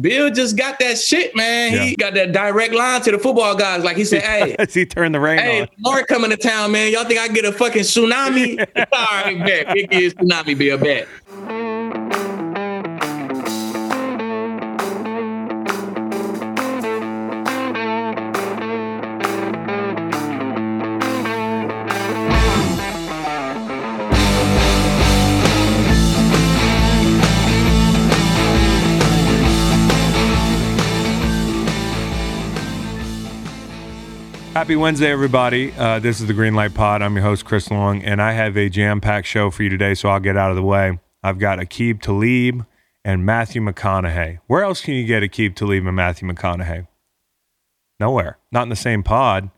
Bill just got that shit, man. Yeah. He got that direct line to the football guys. Like he said, "Hey, he turned the rain hey, on. Lord coming to town, man. Y'all think I get a fucking tsunami? All right, bet. Big tsunami, Bill. Bet." Happy Wednesday, everybody. Uh, this is the Green Light Pod. I'm your host, Chris Long, and I have a jam packed show for you today, so I'll get out of the way. I've got Aqib Talib and Matthew McConaughey. Where else can you get Aqib Talib and Matthew McConaughey? Nowhere. Not in the same pod.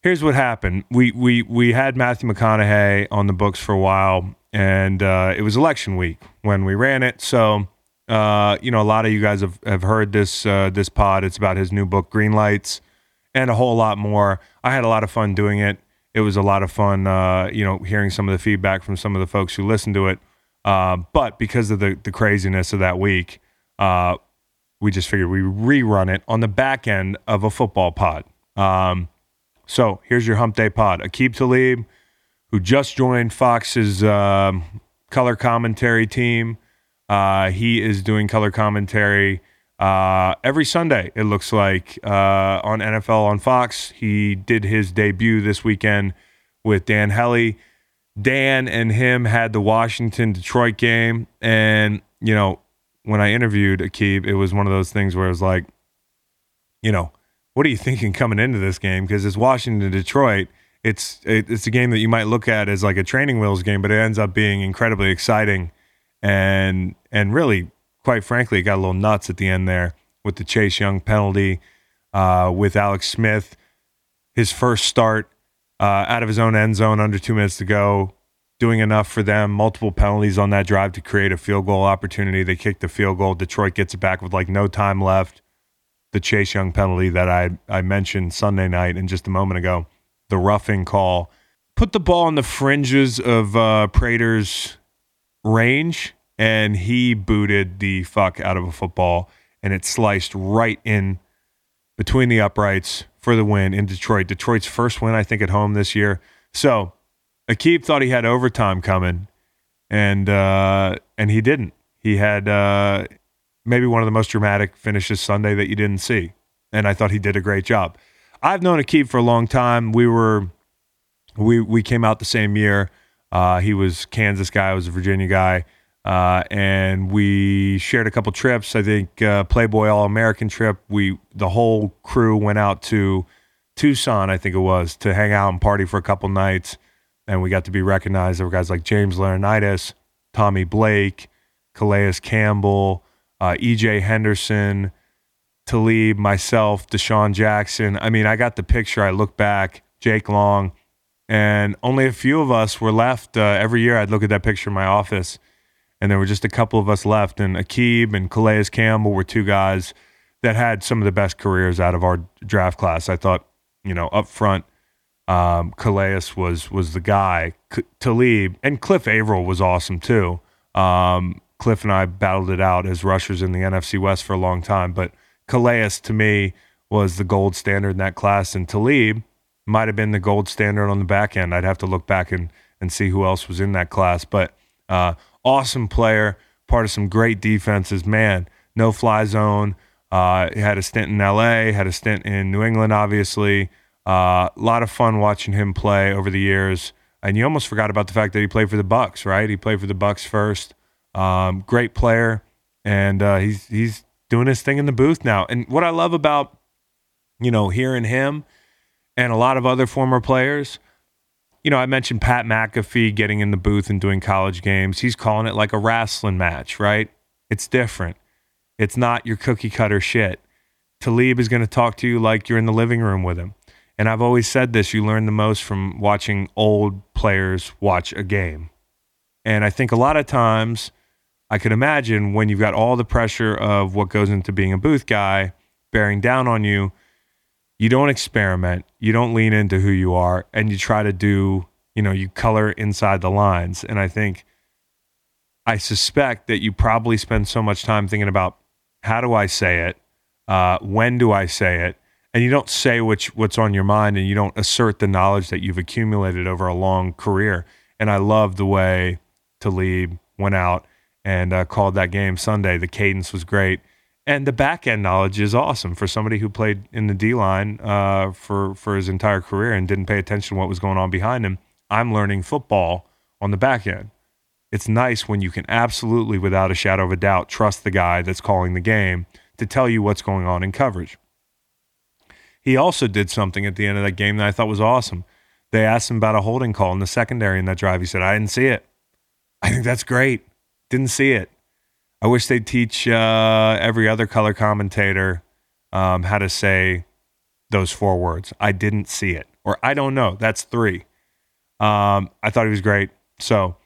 Here's what happened. We we we had Matthew McConaughey on the books for a while, and uh, it was election week when we ran it. So, uh, you know, a lot of you guys have, have heard this uh, this pod. It's about his new book, Green Lights and a whole lot more. I had a lot of fun doing it. It was a lot of fun, uh, you know, hearing some of the feedback from some of the folks who listened to it. Uh, but because of the, the craziness of that week, uh, we just figured we rerun it on the back end of a football pod. Um, so here's your hump day pod. Aqib Talib, who just joined Fox's um, color commentary team. Uh, he is doing color commentary uh, every Sunday, it looks like uh, on NFL on Fox. He did his debut this weekend with Dan Hellie. Dan and him had the Washington Detroit game. And, you know, when I interviewed Aqib, it was one of those things where it was like, you know, what are you thinking coming into this game? Because it's Washington Detroit. It's it's a game that you might look at as like a training wheels game, but it ends up being incredibly exciting and and really quite frankly, it got a little nuts at the end there with the Chase Young penalty, uh, with Alex Smith, his first start uh, out of his own end zone, under two minutes to go, doing enough for them. Multiple penalties on that drive to create a field goal opportunity. They kicked the field goal. Detroit gets it back with like no time left. The Chase Young penalty that I, I mentioned Sunday night and just a moment ago, the roughing call, put the ball on the fringes of uh, Prater's range and he booted the fuck out of a football and it sliced right in between the uprights for the win in Detroit. Detroit's first win, I think, at home this year. So Aqib thought he had overtime coming, and uh, and he didn't. He had uh, maybe one of the most dramatic finishes Sunday that you didn't see, and I thought he did a great job. I've known Aqib for a long time. We were we we came out the same year. Uh, he was Kansas guy. I was a Virginia guy. Uh, and we shared a couple trips. I think uh, Playboy All American trip. We the whole crew went out to Tucson, I think it was, to hang out and party for a couple nights, and we got to be recognized. There were guys like James Laurinaitis, Tommy Blake, Calais Campbell, uh, E.J. Henderson, Talib, myself, DeSean Jackson. I mean, I got the picture. I look back, Jake Long, and only a few of us were left. Uh, every year, I'd look at that picture in my office and there were just a couple of us left. And Aqib and Calais Campbell were two guys that had some of the best careers out of our draft class. I thought, you know, up front, um, Calais was was the guy. C- Talib and Cliff Avril was awesome too. Um, Cliff and I battled it out as rushers in the NFC West for a long time, but Calais to me was the gold standard in that class, and Talib might have been the gold standard on the back end. I'd have to look back and and see who else was in that class, but uh, awesome player, part of some great defenses. Man, no fly zone. Uh, had a stint in LA, had a stint in New England, obviously. A uh, lot of fun watching him play over the years. And you almost forgot about the fact that he played for the Bucks, right? He played for the Bucks first. Um, great player, and uh, he's he's doing his thing in the booth now. And what I love about you know hearing him and a lot of other former players you know, I mentioned Pat McAfee getting in the booth and doing college games. He's calling it like a wrestling match, right? It's different. It's not your cookie cutter shit. Talib is going to talk to you like you're in the living room with him. And I've always said this you learn the most from watching old players watch a game. And I think a lot of times, I can imagine when you've got all the pressure of what goes into being a booth guy bearing down on you, you don't experiment, you don't lean into who you are, and you try to do, you know, you color inside the lines. And I think, I suspect that you probably spend so much time thinking about How do I say it? Uh, when do I say it? And you don't say which what's on your mind, and you don't assert the knowledge that you've accumulated over a long career. And I love the way Talib went out and uh, called that game Sunday. The cadence was great, and the back end knowledge is awesome for somebody who played in the D line uh, for for his entire career and didn't pay attention to what was going on behind him. I'm learning football on the back end. It's nice when you can absolutely, without a shadow of a doubt, trust the guy that's calling the game to tell you what's going on in coverage. He also did something at the end of that game that I thought was awesome. They asked him about a holding call in the secondary in that drive. He said, I didn't see it. I think that's great. Didn't see it. I wish they'd teach uh, every other color commentator um, how to say those four words. I didn't see it, or I don't know. That's three. Um, I thought he was great. So,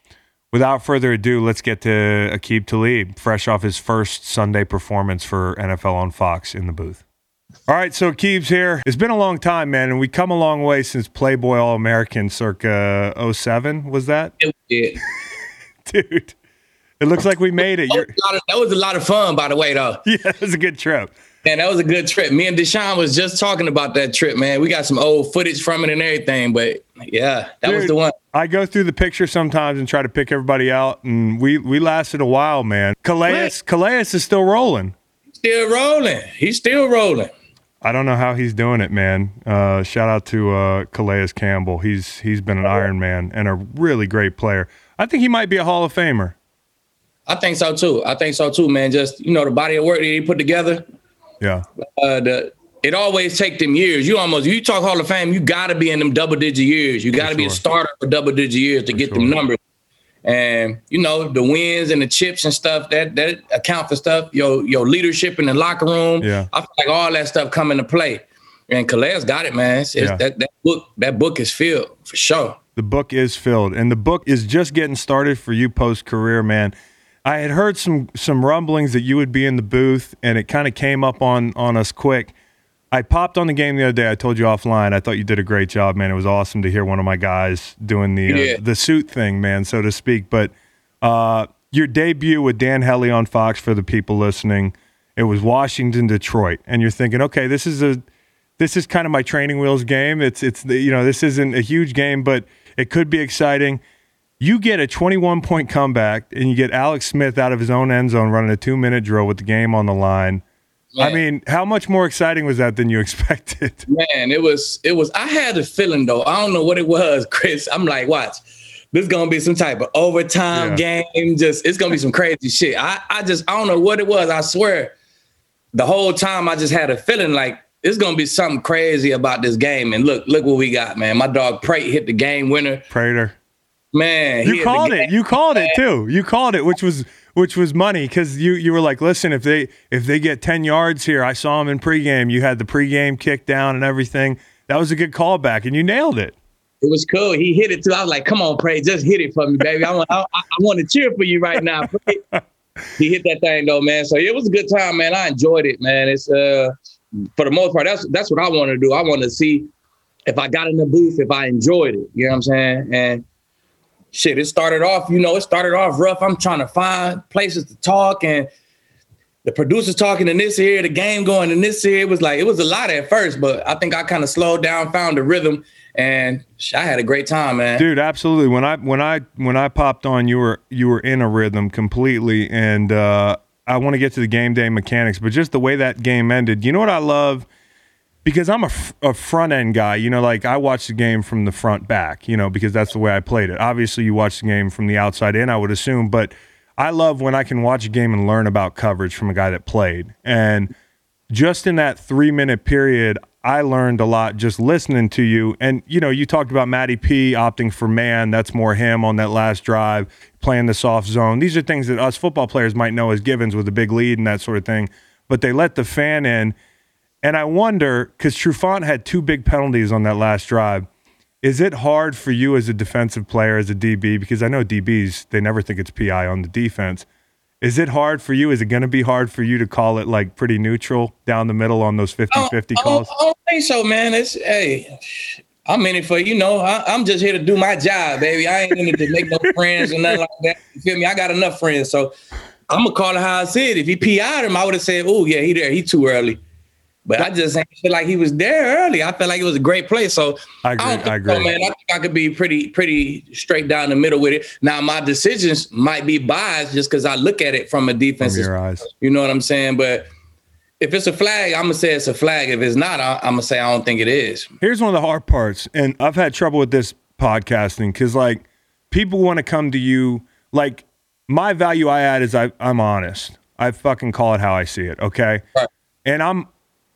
without further ado, let's get to Aqib Talib, fresh off his first Sunday performance for NFL on Fox in the booth. All right, so Aqib's here. It's been a long time, man, and we come a long way since Playboy All American circa 07, was that? Dude. It looks like we made it. That was, of, that was, a lot of fun, by the way, though. Yeah, it was a good trip. Man, that was a good trip. Me and DeSean was just talking about that trip, man. We got some old footage from it and everything, but yeah, that Dude, was the one. I go through the picture sometimes and try to pick everybody out, and we we lasted a while, man. Calais, Calais is still rolling. Still rolling. He's still rolling. I don't know how he's doing it, man. Uh, shout out to uh, Calais Campbell. He's he's been an Iron Man and a really great player. I think he might be a Hall of Famer. I think so too. I think so too, man. Just you know, the body of work that he put together. Yeah. Uh, the it always take them years. You almost you talk Hall of Fame, you got to be in them double digit years. You got to sure. be a starter for double digit years to for get sure. them numbers. And you know the wins and the chips and stuff that that account for stuff. Your your leadership in the locker room. Yeah. I feel like all that stuff come into play. And Calais got it, man. It's, yeah. that that book that book is filled for sure. The book is filled, and the book is just getting started for you post career, man. I had heard some some rumblings that you would be in the booth, and it kind of came up on on us quick. I popped on the game the other day. I told you offline. I thought you did a great job, man. It was awesome to hear one of my guys doing the uh, the suit thing, man, so to speak. But uh, your debut with Dan Hellie on Fox for the people listening, it was Washington Detroit, and you're thinking, okay, this is a this is kind of my training wheels game. It's it's the, you know this isn't a huge game, but it could be exciting. You get a 21 point comeback and you get Alex Smith out of his own end zone running a two minute drill with the game on the line. Man. I mean, how much more exciting was that than you expected? Man, it was, it was, I had a feeling though. I don't know what it was, Chris. I'm like, watch, this is gonna be some type of overtime yeah. game. Just it's gonna be some crazy shit. I, I just I don't know what it was. I swear, the whole time I just had a feeling like it's gonna be something crazy about this game. And look, look what we got, man. My dog Prate hit the game winner. Prater. Man, you called it. You called it too. You called it, which was which was money because you you were like, listen, if they if they get ten yards here, I saw them in pregame. You had the pregame kick down and everything. That was a good callback, and you nailed it. It was cool. He hit it too. I was like, come on, pray, just hit it for me, baby. I want I, I want to cheer for you right now. he hit that thing though, man. So it was a good time, man. I enjoyed it, man. It's uh for the most part, that's that's what I want to do. I want to see if I got in the booth, if I enjoyed it. You know what I'm saying? And shit, it started off, you know, it started off rough. I'm trying to find places to talk and the producers talking in this ear, the game going in this ear. It was like, it was a lot at first, but I think I kind of slowed down, found the rhythm, and I had a great time, man. Dude, absolutely. When I when I when I popped on, you were you were in a rhythm completely. And uh I want to get to the game day mechanics, but just the way that game ended, you know what I love? Because I'm a, f- a front end guy, you know, like I watch the game from the front back, you know, because that's the way I played it. Obviously, you watch the game from the outside in, I would assume, but I love when I can watch a game and learn about coverage from a guy that played. And just in that three minute period, I learned a lot just listening to you. And, you know, you talked about Matty P opting for man. That's more him on that last drive, playing the soft zone. These are things that us football players might know as givens with a big lead and that sort of thing. But they let the fan in and I wonder because Trufant had two big penalties on that last drive. Is it hard for you as a defensive player, as a DB? Because I know DBs, they never think it's PI on the defense. Is it hard for you? Is it going to be hard for you to call it like pretty neutral down the middle on those 50 50 calls? Oh, I don't think so, man. It's, hey, I'm in it for, you know, I, am just here to do my job, baby. I ain't in it to make no friends or nothing like that. You feel me? I got enough friends. So I'm gonna call it how I said. If he PI'd him, I would have said, "Oh yeah, he there. He too early." But I just feel like he was there early. I felt like it was a great play. So I agree. I, I agree, so, man. I think I could be pretty, pretty straight down the middle with it. Now my decisions might be biased just because I look at it from a defensive. From your eyes. You know what I'm saying? But if it's a flag, I'm gonna say it's a flag. If it's not, I, am gonna say I don't think it is. Here's one of the hard parts, and I've had trouble with this podcasting because like people want to come to you. Like my value I add is I, I'm honest. I fucking call it how I see it. Okay. Right. And I'm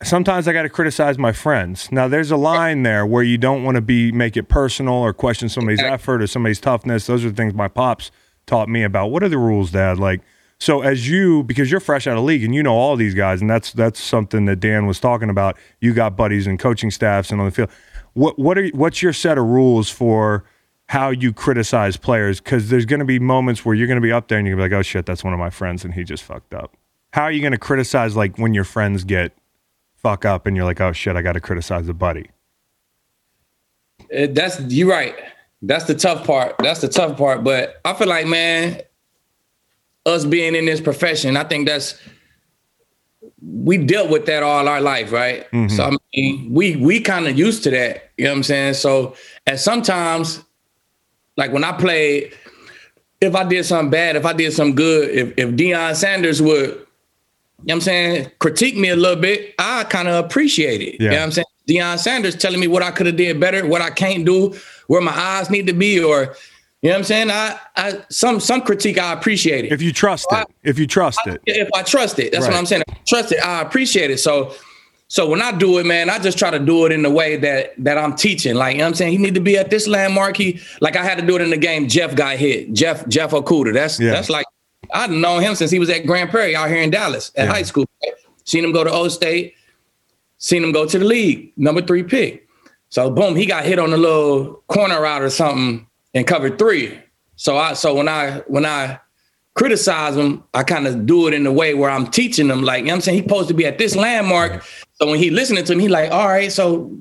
sometimes I got to criticize my friends. Now, there's a line there where you don't want to be make it personal or question somebody's effort or somebody's toughness. Those are things my pops taught me about. What are the rules, Dad? Like, so as you, because you're fresh out of league and you know all these guys, and that's that's something that Dan was talking about. You got buddies and coaching staffs and on the field. What what are what's your set of rules for? How you criticize players because there's going to be moments where you're going to be up there and you're going to be like, oh shit, that's one of my friends and he just fucked up. How are you going to criticize like when your friends get fuck up and you're like, oh shit, I got to criticize a buddy. Uh, that's you're right. That's the tough part. That's the tough part. But I feel like, man, us being in this profession, I think that's we dealt with that all our life, right? Mm-hmm. So I mean, we we kind of used to that. You know what I'm saying? So at sometimes, like when I played, if I did something bad, if I did something good, if if Deion Sanders would you know what I'm saying, critique me a little bit, I kind of appreciate it. Yeah. You know what I'm saying? Deion Sanders telling me what I could have did better, what I can't do, where my eyes need to be, or you know what I'm saying? I, I some some critique I appreciate it. If you trust so it. I, if you trust I, it. If I trust it. That's right. what I'm saying. If I trust it, I appreciate it. So so when I do it, man, I just try to do it in the way that that I'm teaching. Like, you know what I'm saying? He need to be at this landmark. He like I had to do it in the game. Jeff got hit. Jeff Jeff Okudah. That's yeah. that's like I've known him since he was at Grand Prairie out here in Dallas at yeah. high school. Seen him go to O State, seen him go to the league, number three pick. So boom, he got hit on a little corner route or something and covered three. So I so when I when I criticize him, I kind of do it in the way where I'm teaching him, like, you know I'm saying? He's supposed to be at this landmark. So when he listening to me, he like, all right, so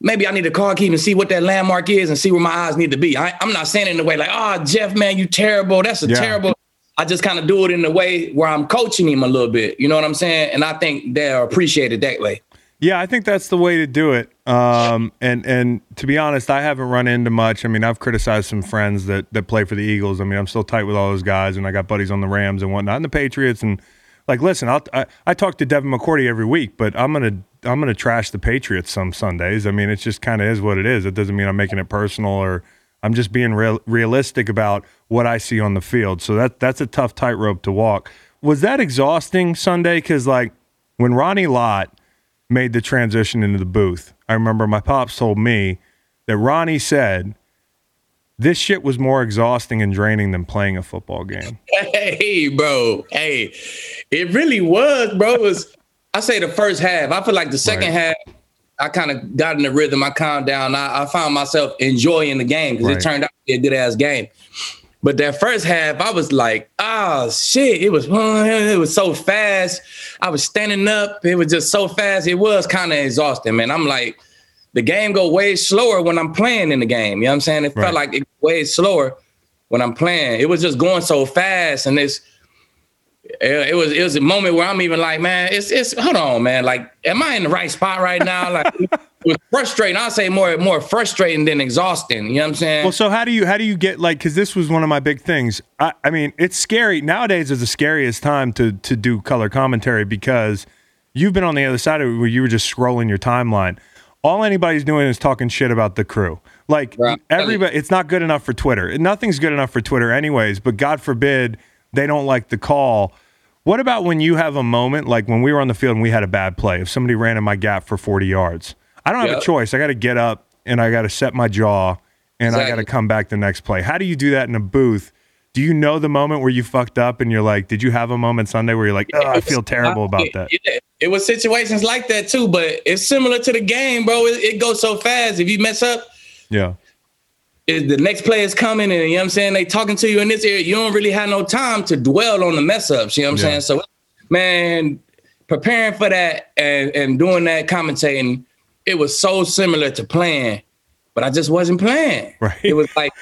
maybe I need to call Keith and see what that landmark is and see where my eyes need to be. I, I'm not saying in the way like, oh, Jeff, man, you terrible. That's a yeah. terrible. I just kind of do it in a way where I'm coaching him a little bit. You know what I'm saying? And I think they're appreciated that way. Yeah, I think that's the way to do it. Um, and and to be honest, I haven't run into much. I mean, I've criticized some friends that that play for the Eagles. I mean, I'm still tight with all those guys, and I got buddies on the Rams and whatnot, and the Patriots. And like, listen, I'll, I I talk to Devin McCourty every week, but I'm gonna I'm gonna trash the Patriots some Sundays. I mean, it just kind of is what it is. It doesn't mean I'm making it personal or I'm just being real, realistic about what I see on the field. So that that's a tough tightrope to walk. Was that exhausting Sunday? Because like when Ronnie Lott made the transition into the booth, I remember my pops told me that Ronnie said this shit was more exhausting and draining than playing a football game. Hey, bro. Hey, it really was, bro. It was I say the first half. I feel like the second right. half I kind of got in the rhythm. I calmed down. I, I found myself enjoying the game because right. it turned out to be a good ass game. But that first half, I was like, oh shit, it was it was so fast. I was standing up. It was just so fast. It was kind of exhausting, man. I'm like, the game go way slower when I'm playing in the game. You know what I'm saying? It right. felt like it way slower when I'm playing. It was just going so fast, and it's it, was it was a moment where I'm even like, man, it's it's hold on, man. Like, am I in the right spot right now? Like it was frustrating. I'll say more more frustrating than exhausting. You know what I'm saying? Well, so how do you how do you get like because this was one of my big things. I, I mean, it's scary nowadays. Is the scariest time to to do color commentary because you've been on the other side of it where you were just scrolling your timeline. All anybody's doing is talking shit about the crew. Like right. everybody, it's not good enough for Twitter. Nothing's good enough for Twitter, anyways. But God forbid they don't like the call. What about when you have a moment like when we were on the field and we had a bad play? If somebody ran in my gap for 40 yards, I don't have yep. a choice. I got to get up and I got to set my jaw and exactly. I got to come back the next play. How do you do that in a booth? Do you know the moment where you fucked up and you're like, did you have a moment Sunday where you're like, oh, I feel terrible about that? It, it, was situations like that too, but it's similar to the game, bro. It, it goes so fast. If you mess up, yeah, the next play is coming and you know what I'm saying they talking to you in this area you don't really have no time to dwell on the mess ups you know what I'm yeah. saying so man preparing for that and and doing that commentating it was so similar to playing but I just wasn't playing right it was like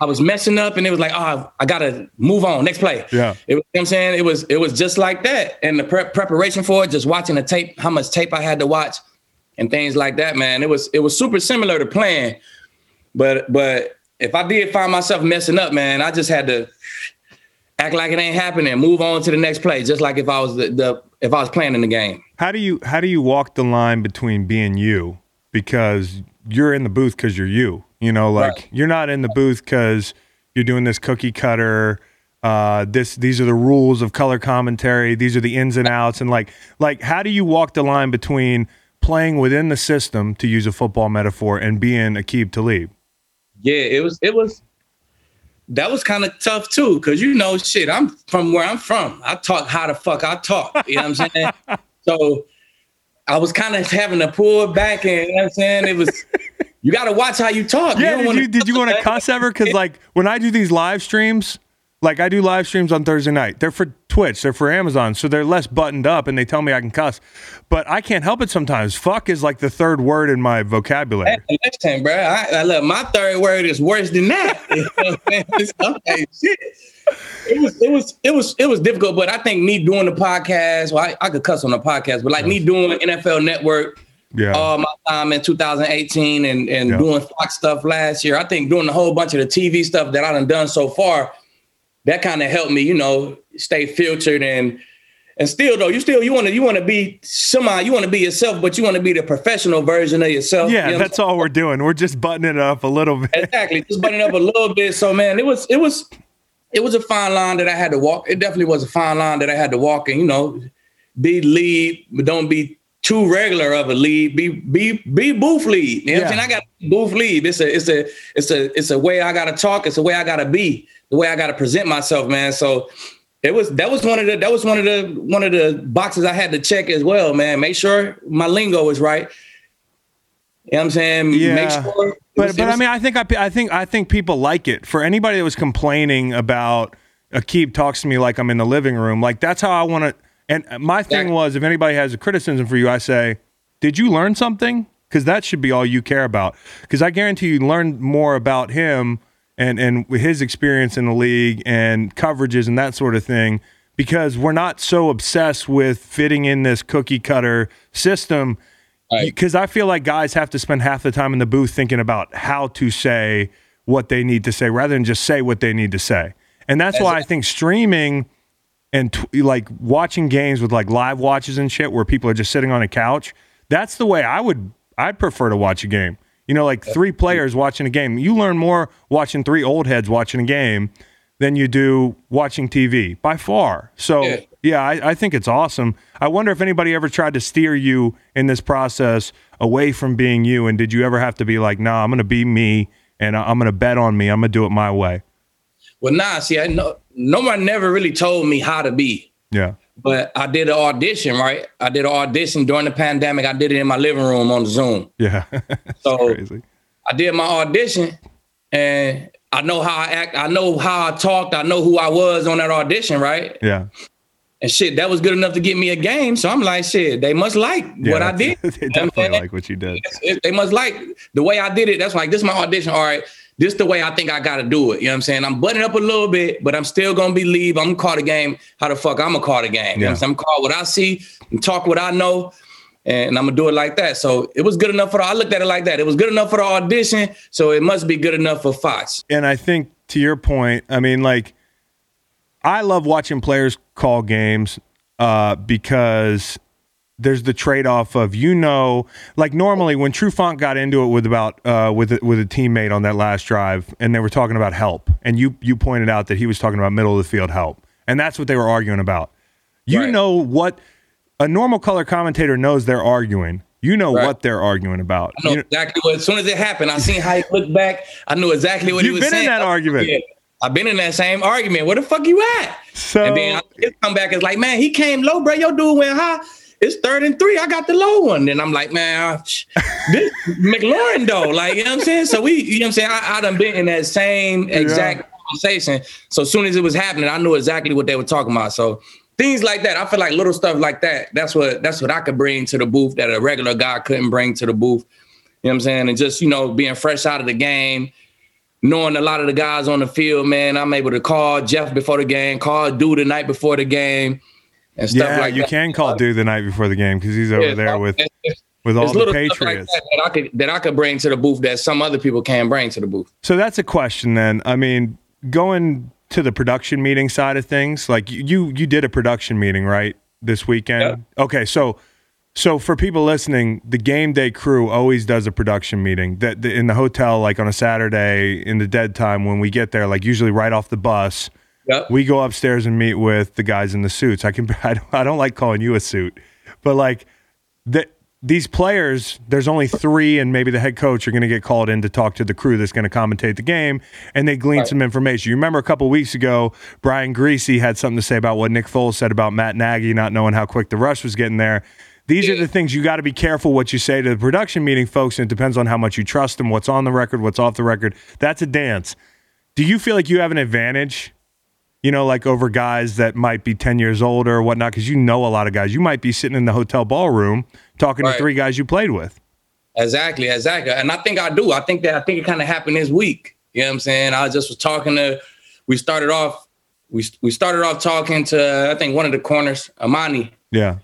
I was messing up, and it was like, oh, I gotta move on, next play. Yeah, it was, you know what I'm saying it was it was just like that, and the pre- preparation for it, just watching the tape, how much tape I had to watch, and things like that, man. It was it was super similar to playing, but but if I did find myself messing up, man, I just had to act like it ain't happening, move on to the next play, just like if I was the, the if I was playing in the game. How do you how do you walk the line between being you because you're in the booth because you're you, you know, like right. you're not in the booth because you're doing this cookie cutter. Uh, this these are the rules of color commentary. These are the ins and outs, and like like how do you walk the line between playing within the system, to use a football metaphor, and being Aqib Talib? Yeah, it was it was that was kind of tough too, because you know, shit, I'm from where I'm from. I talk how the fuck I talk. You know what I'm saying? so I was kind of having to pull back, and you know what I'm saying it was. You got to watch how you talk. Yeah, you did, you, did you want to cuss ever? Because like when I do these live streams, like I do live streams on Thursday night. They're for Twitch, they're for Amazon, so they're less buttoned up, and they tell me I can cuss. But I can't help it sometimes. Fuck is like the third word in my vocabulary. Hey, listen, bro. I, I look, my third word is worse than that. okay, shit. It was it was it was it was difficult, but I think me doing the podcast, well, I, I could cuss on the podcast, but like yes. me doing NFL Network, yeah. all my time in 2018 and and yeah. doing Fox stuff last year, I think doing a whole bunch of the TV stuff that I've done so far that kind of helped me, you know, stay filtered and and still though, you still you want to you want to be semi, you want to be yourself, but you want to be the professional version of yourself. Yeah, you know that's all we're doing. We're just buttoning it up a little bit. Exactly, just buttoning up a little bit. So man, it was it was it was a fine line that I had to walk. It definitely was a fine line that I had to walk, and you know, be lead, but don't be too regular of a lead. Be be be booth lead. You know yeah. what I'm saying? I got booth lead. It's a it's a it's a it's a way I gotta talk. It's a way I gotta be the way I got to present myself, man. So it was that was one of the that was one of the one of the boxes I had to check as well, man. Make sure my lingo is right. You know what I'm saying? Yeah. Make sure. But was, but was, I mean, I think I, I think I think people like it. For anybody that was complaining about Aqib talks to me like I'm in the living room, like that's how I want to. And my thing was, if anybody has a criticism for you, I say, did you learn something? Because that should be all you care about. Because I guarantee you learned more about him and and his experience in the league and coverages and that sort of thing because we're not so obsessed with fitting in this cookie cutter system because right. I feel like guys have to spend half the time in the booth thinking about how to say what they need to say rather than just say what they need to say. And that's why I think streaming and t- like watching games with like live watches and shit where people are just sitting on a couch, that's the way I would I'd prefer to watch a game. You know, like three players watching a game. You learn more watching three old heads watching a game than you do watching TV by far. So, yeah, yeah I, I, think it's awesome. I wonder if anybody ever tried to steer you in this process away from being you. And did you ever have to be like, nah, I'm going to be me and I'm going to bet on me. I'm going to do it my way? Well, nah, see, I know, no one never really told me how to be. Yeah. But I did an audition, right? I did an audition during the pandemic. I did it in my living room on Zoom. Yeah. so crazy. I did my audition and I know how I act. I know how I talked. I know who I was on that audition, right? Yeah. And shit, that was good enough to get me a game. So I'm like, shit, they must like yeah, what I did. they definitely like what you did. They must like the way I did it. That's like, this is my audition. All right this the way I think I got to do it. You know what I'm saying? I'm buttoning up a little bit, but I'm still gonna believe I'm gonna call the game. How the fuck I'm gonna call the game? You know I'm? I'm gonna call what I see and talk what I know, and I'm gonna do it like that. So it was good enough for. The, I looked at it like that. It was good enough for the audition, so it must be good enough for Fox. And I think to your point, I mean, like, I love watching players call games uh, because there's the trade-off of you know like normally when True Trufant got into it with about uh, with a, with a teammate on that last drive and they were talking about help and you you pointed out that he was talking about middle of the field help and that's what they were arguing about you right. know what a normal color commentator knows they're arguing you know right. what they're arguing about I know, you know exactly what as soon as it happened I seen how he looked back I knew exactly what You've he was been saying. in that argument yeah. I've been in that same argument. Where the fuck you at? So, and then I come back. It's like, man, he came low, bro. Your dude went high it's third and three. I got the low one. And I'm like, man, this McLaurin though. Like, you know what I'm saying? So we, you know what I'm saying? I, I done been in that same exact yeah. conversation. So as soon as it was happening, I knew exactly what they were talking about. So things like that. I feel like little stuff like that. That's what that's what I could bring to the booth that a regular guy couldn't bring to the booth. You know what I'm saying? And just, you know, being fresh out of the game, knowing a lot of the guys on the field, man, I'm able to call Jeff before the game, call Dude the night before the game, and stuff yeah, like you that. can call Dude the night before the game because he's over Yeah, there with with all the little like Patriots. that, that I could that I could bring to the booth that some other people can't bring to the booth. So that's a question then. I mean, going to the production meeting side of things, like you you, you did a production meeting, right? This weekend. Okay, so so for people listening, the game day crew always does a production meeting that in the hotel like on a Saturday in the dead time when we get there like usually right off the bus, Yep. we go upstairs and meet with the guys in the suits. I can I don't, I don't like calling you a suit, but like the, these players, there's only three, and maybe the head coach are going to get called in to talk to the crew that's going to commentate the game, and they glean Right. some information. You remember a couple weeks ago, Brian Griese had something to say about what Nick Foles said about Matt Nagy not knowing how quick the rush was getting there. These are the things you got to be careful what you say to the production meeting folks, and it depends on how much you trust them, what's on the record, what's off the record. That's a dance. Do you feel like you have an advantage you know, like over guys that might be 10 years older or whatnot, because you know a lot of guys. You might be sitting in the hotel ballroom talking to three guys you played with. Exactly, exactly. And I think I do. I think that I think it kind of happened this week. You know what I'm saying? I just was talking to we started off we we started off talking to I think one of the corners, Amani. Yeah.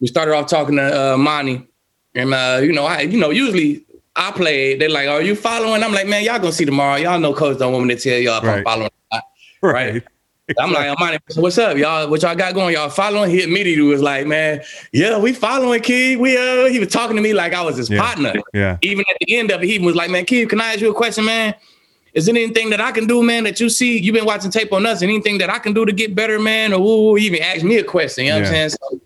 We started off talking to uh, Amani. And uh, you know, I you know, usually I play, they're like, Are you following? I'm like, man, y'all gonna see tomorrow. Y'all know coach don't want me to tell y'all if Right. I'm following. not." Right. I'm like, Amani, what's up, y'all? What y'all got going? Y'all following? He immediately was like, man, yeah, we following, kid. We uh, he was talking to me like I was his Yeah. partner. Yeah. Even at the end of it, he was like, man, kid, can I ask you a question, man? Is there anything that I can do, man, that you see? You've been watching tape on us, anything that I can do to get better, man? Or woo, even asked me a question. You know what I'm saying? So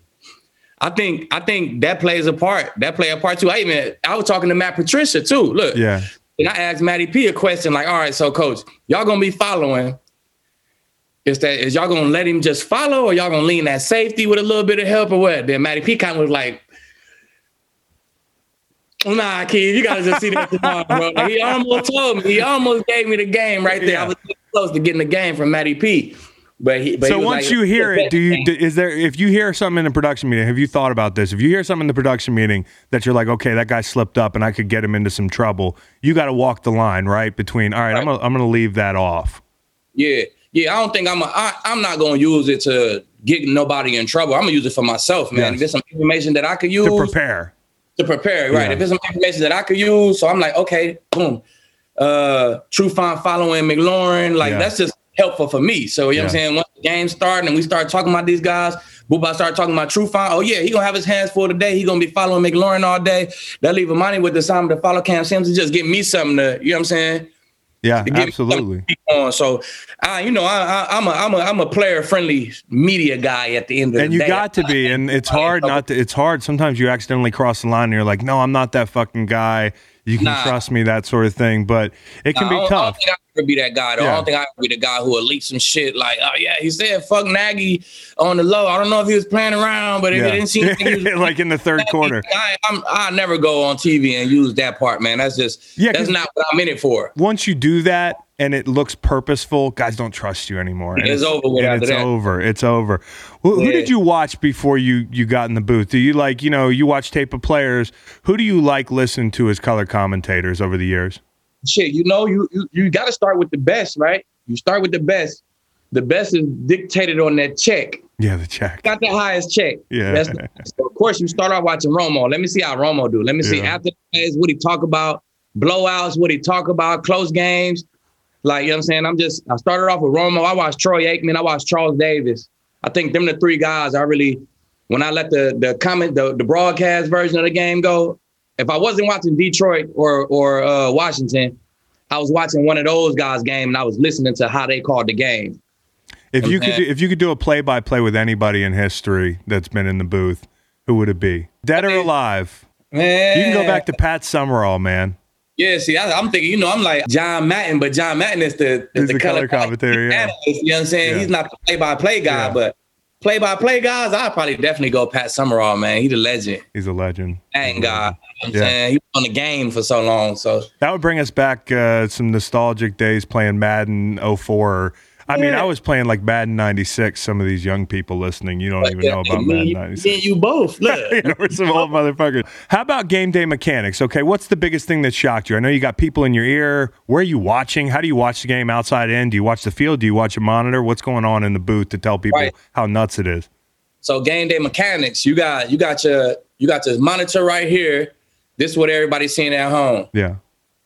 I think I think that plays a part. That play a part too. I even I was talking to Matt Patricia too. Look, Yeah. and I asked Matty P a question like, all right, so coach, y'all gonna be following. Is that is y'all gonna let him just follow or y'all gonna lean that safety with a little bit of help or what? Then Matty Peacock was like, Nah, kid, you gotta just see that tomorrow, bro. Like, he almost told me, he almost gave me the game right there. Yeah. I was close to getting the game from Matty P. But he but so once like, you hear it, do you do, is there if you hear something in the production meeting, have you thought about this? If you hear something in the production meeting that you're like, okay, that guy slipped up and I could get him into some trouble, you got to walk the line, right? Between all right, I'm gonna, I'm to leave that off. Yeah, yeah. I don't think I'm. A, I, I'm not gonna use it to get nobody in trouble. I'm gonna use it for myself, man. Yes. If there's some information that I could use To prepare. to prepare, right? Yeah. If there's some information that I could use, so I'm like, okay, boom. Uh, Trufant following McLaurin, like Yeah. that's just helpful for me. So you know what I'm saying. Once the game started and we start talking about these guys, Booba started talking about Trufant. Oh yeah, he gonna have his hands full today. He gonna be following McLaurin all day. That leave money with the assignment to follow Cam Sims and just give me something to, you know what I'm saying? Yeah, to give me something absolutely. On. So, I, you know, I, I, I'm a, I'm a, I'm a player friendly media guy at the end of And the day. And you got to be, and it's hard not to. It's hard. Sometimes you accidentally cross the line, and you're like, "No, I'm not that fucking guy. You can Nah. trust me." That sort of thing. But it can I be I tough. don't think I ever be that guy. Though. Yeah. I don't think I ever be the guy who will leak some shit like, oh yeah, he said fuck Nagy on the low. I don't know if he was playing around, but if it didn't seem like, he was- like in the third quarter. I, I'm, I never go on TV and use that part, man. That's just Yeah, that's not what I'm in it for. Once you do that, and it looks purposeful, guys don't trust you anymore. And It's over with and it's that. over. It's over. Who, who did you watch before you you got in the booth? Do you like you know you watch tape of players? Who do you like listen to as color commentators over the years? Shit, you know, you you, you got to start with the best, right? You start with the best. The best is dictated on that check. Yeah, the check. got the highest check. Yeah. That's the, so of course you start off watching Romo. Let me see how Romo do. Let me see Yeah. after the plays what he talk about, blowouts, what he talk about, close games. Like, you know what I'm saying? I'm just I started off with Romo. I watched Troy Aikman, I watched Charles Davis. I think them the three guys I really when I let the the comment the, the broadcast version of the game go, if I wasn't watching Detroit or or uh, Washington, I was watching one of those guys' game and I was listening to how they called the game. If you could do, if you could do a play by play with anybody in history that's been in the booth, who would it be? Dead or mean, alive? Man, You can go back to Pat Summerall, man. Yeah, see, I, I'm thinking, you know, I'm like John Madden, but John Madden is the, He's the color commentator, yeah. analyst, you know what I'm saying? Yeah. He's not the play-by-play guy, Yeah. but play-by-play guys, I'd probably definitely go Pat Summerall, man. He's a legend. He's a legend. Dang guy. You know what I'm saying? He was on the game for so long. So That would bring us back uh, some nostalgic days playing Madden 04. I mean, I was playing like Madden '96. Some of these young people listening, you don't even know about Madden '96. you both. Look. you know, we're some old motherfuckers. How about game day mechanics? Okay, what's the biggest thing that shocked you? I know you got people in your ear. Where are you watching? How do you watch the game outside in? Do you watch the field? Do you watch a monitor? What's going on in the booth to tell people right. how nuts it is? So game day mechanics, you got you got your you got your monitor right here. This is what everybody's seeing at home. Yeah.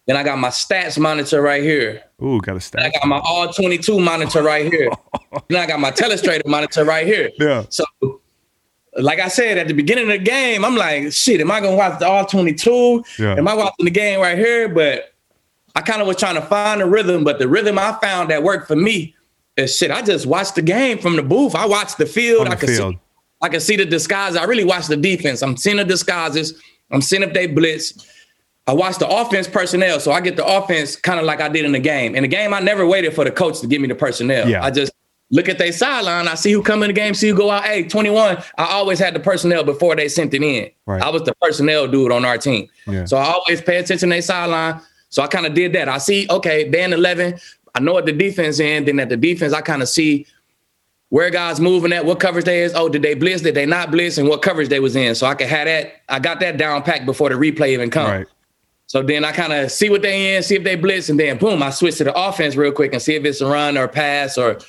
Then I got my stats monitor right here. Ooh, got a stats. I got my all 22 monitor right here. then I got my telestrator monitor right here. Yeah. So like I said at the beginning of the game, I'm like, shit, am I gonna watch the all 22? Yeah. Am I watching the game right here? But I kind of was trying to find a rhythm, but the rhythm I found that worked for me is shit. I just watched the game from the booth. I watched the field. The I could field. see I can see the disguise. I really watch the defense. I'm seeing the disguises. I'm seeing if they blitz. I watch the offense personnel, so I get the offense kind of like I did in the game. In the game, I never waited for the coach to give me the personnel. Yeah. I just look at their sideline. I see who come in the game, see who go out. Hey, 21. I always had the personnel before they sent it in. Right. I was the personnel dude on our team. Yeah. So I always pay attention to their sideline. So I kind of did that. I see, okay, band 11. I know what the defense is in. Then at the defense, I kind of see where guys moving at, what coverage they is. Oh, did they blitz? Did they not blitz? And what coverage they was in. So I could have that. I got that down packed before the replay even come. Right. So then I kind of see what they in, see if they blitz, and then boom, I switch to the offense real quick and see if it's a run or pass or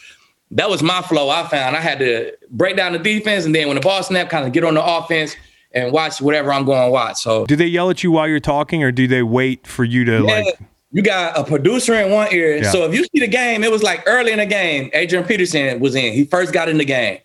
that was my flow. I found I had to break down the defense, and then when the ball snap, kind of get on the offense and watch whatever I'm going to watch. So do they yell at you while you're talking, or do they wait for you to yeah, like? You got a producer in one ear. Yeah. So if you see the game, it was like early in the game. Adrian Peterson was in. He first got in the game.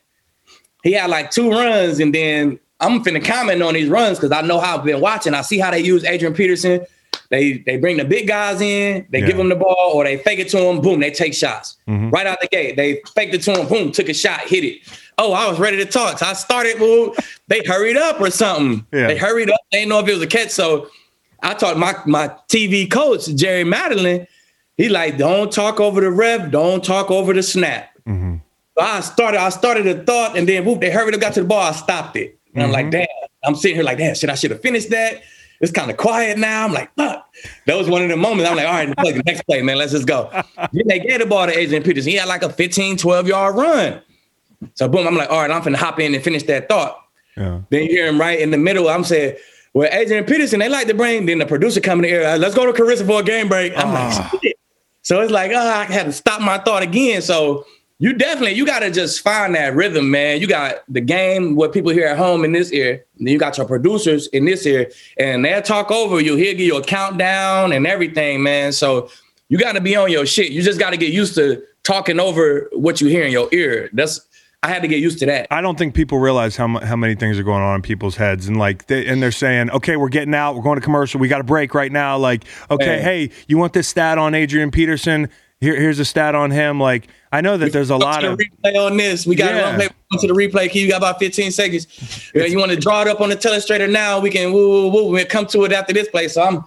He had like two runs, and then I'm finna comment on these runs because I know how I've been watching. I see how they use Adrian Peterson. They they bring the big guys in, they Yeah. give them the ball, or they fake it to them. Boom, they take shots Mhm. right out the gate. They faked it to them, Boom, took a shot, hit it. Oh, I was ready to talk. So I started. Well, they hurried up or something. Yeah. They hurried up. They didn't know if it was a catch. So I talked my my TV coach Jerry Madeline. He like don't talk over the ref, don't talk over the snap. Mhm. So I started, I started a thought, and then whoop, they hurried up, got to the ball, I stopped it. And I'm Mhm. like, damn, I'm sitting here like, damn, shit, I should have finished that. It's kind of quiet now. I'm like, fuck. That was one of the moments. I'm like, all right, play the next play, man. Let's just go. then they gave the ball to Adrian Peterson. He had like a 15, 12 yard run. So boom, I'm like, all right, I'm finna hop in and finish that thought. Yeah. Then you hear him right in the middle. I'm saying, well, Adrian Peterson, they like to bring, then the producer come in the air, let's go to Carissa for a game break. I'm Ah. like, shit. So it's like, oh, I had to stop my thought again. So you definitely, you got to just find that rhythm, man. You got the game, what people hear at home in this ear. And then you got your producers in this ear, and they'll talk over you. He'll give you a countdown and everything, man. So you got to be on your shit. You just got to get used to talking over what you hear in your ear. That's I had to get used to that. I don't think people realize how mu- how many things are going on in people's heads, and like, they, and they're saying, "Okay, we're getting out. We're going to commercial. We got a break right now." Like, okay, hey, you want this stat on Adrian Peterson? Here, here's a stat on him. Like, I know that there's a lot of replay on this. We got Yeah. to replay to the replay. Key, you got about 15 seconds. Yeah, you want to draw it up on the telestrator now? We can woo woo woo. We'll come to it after this play. So I'm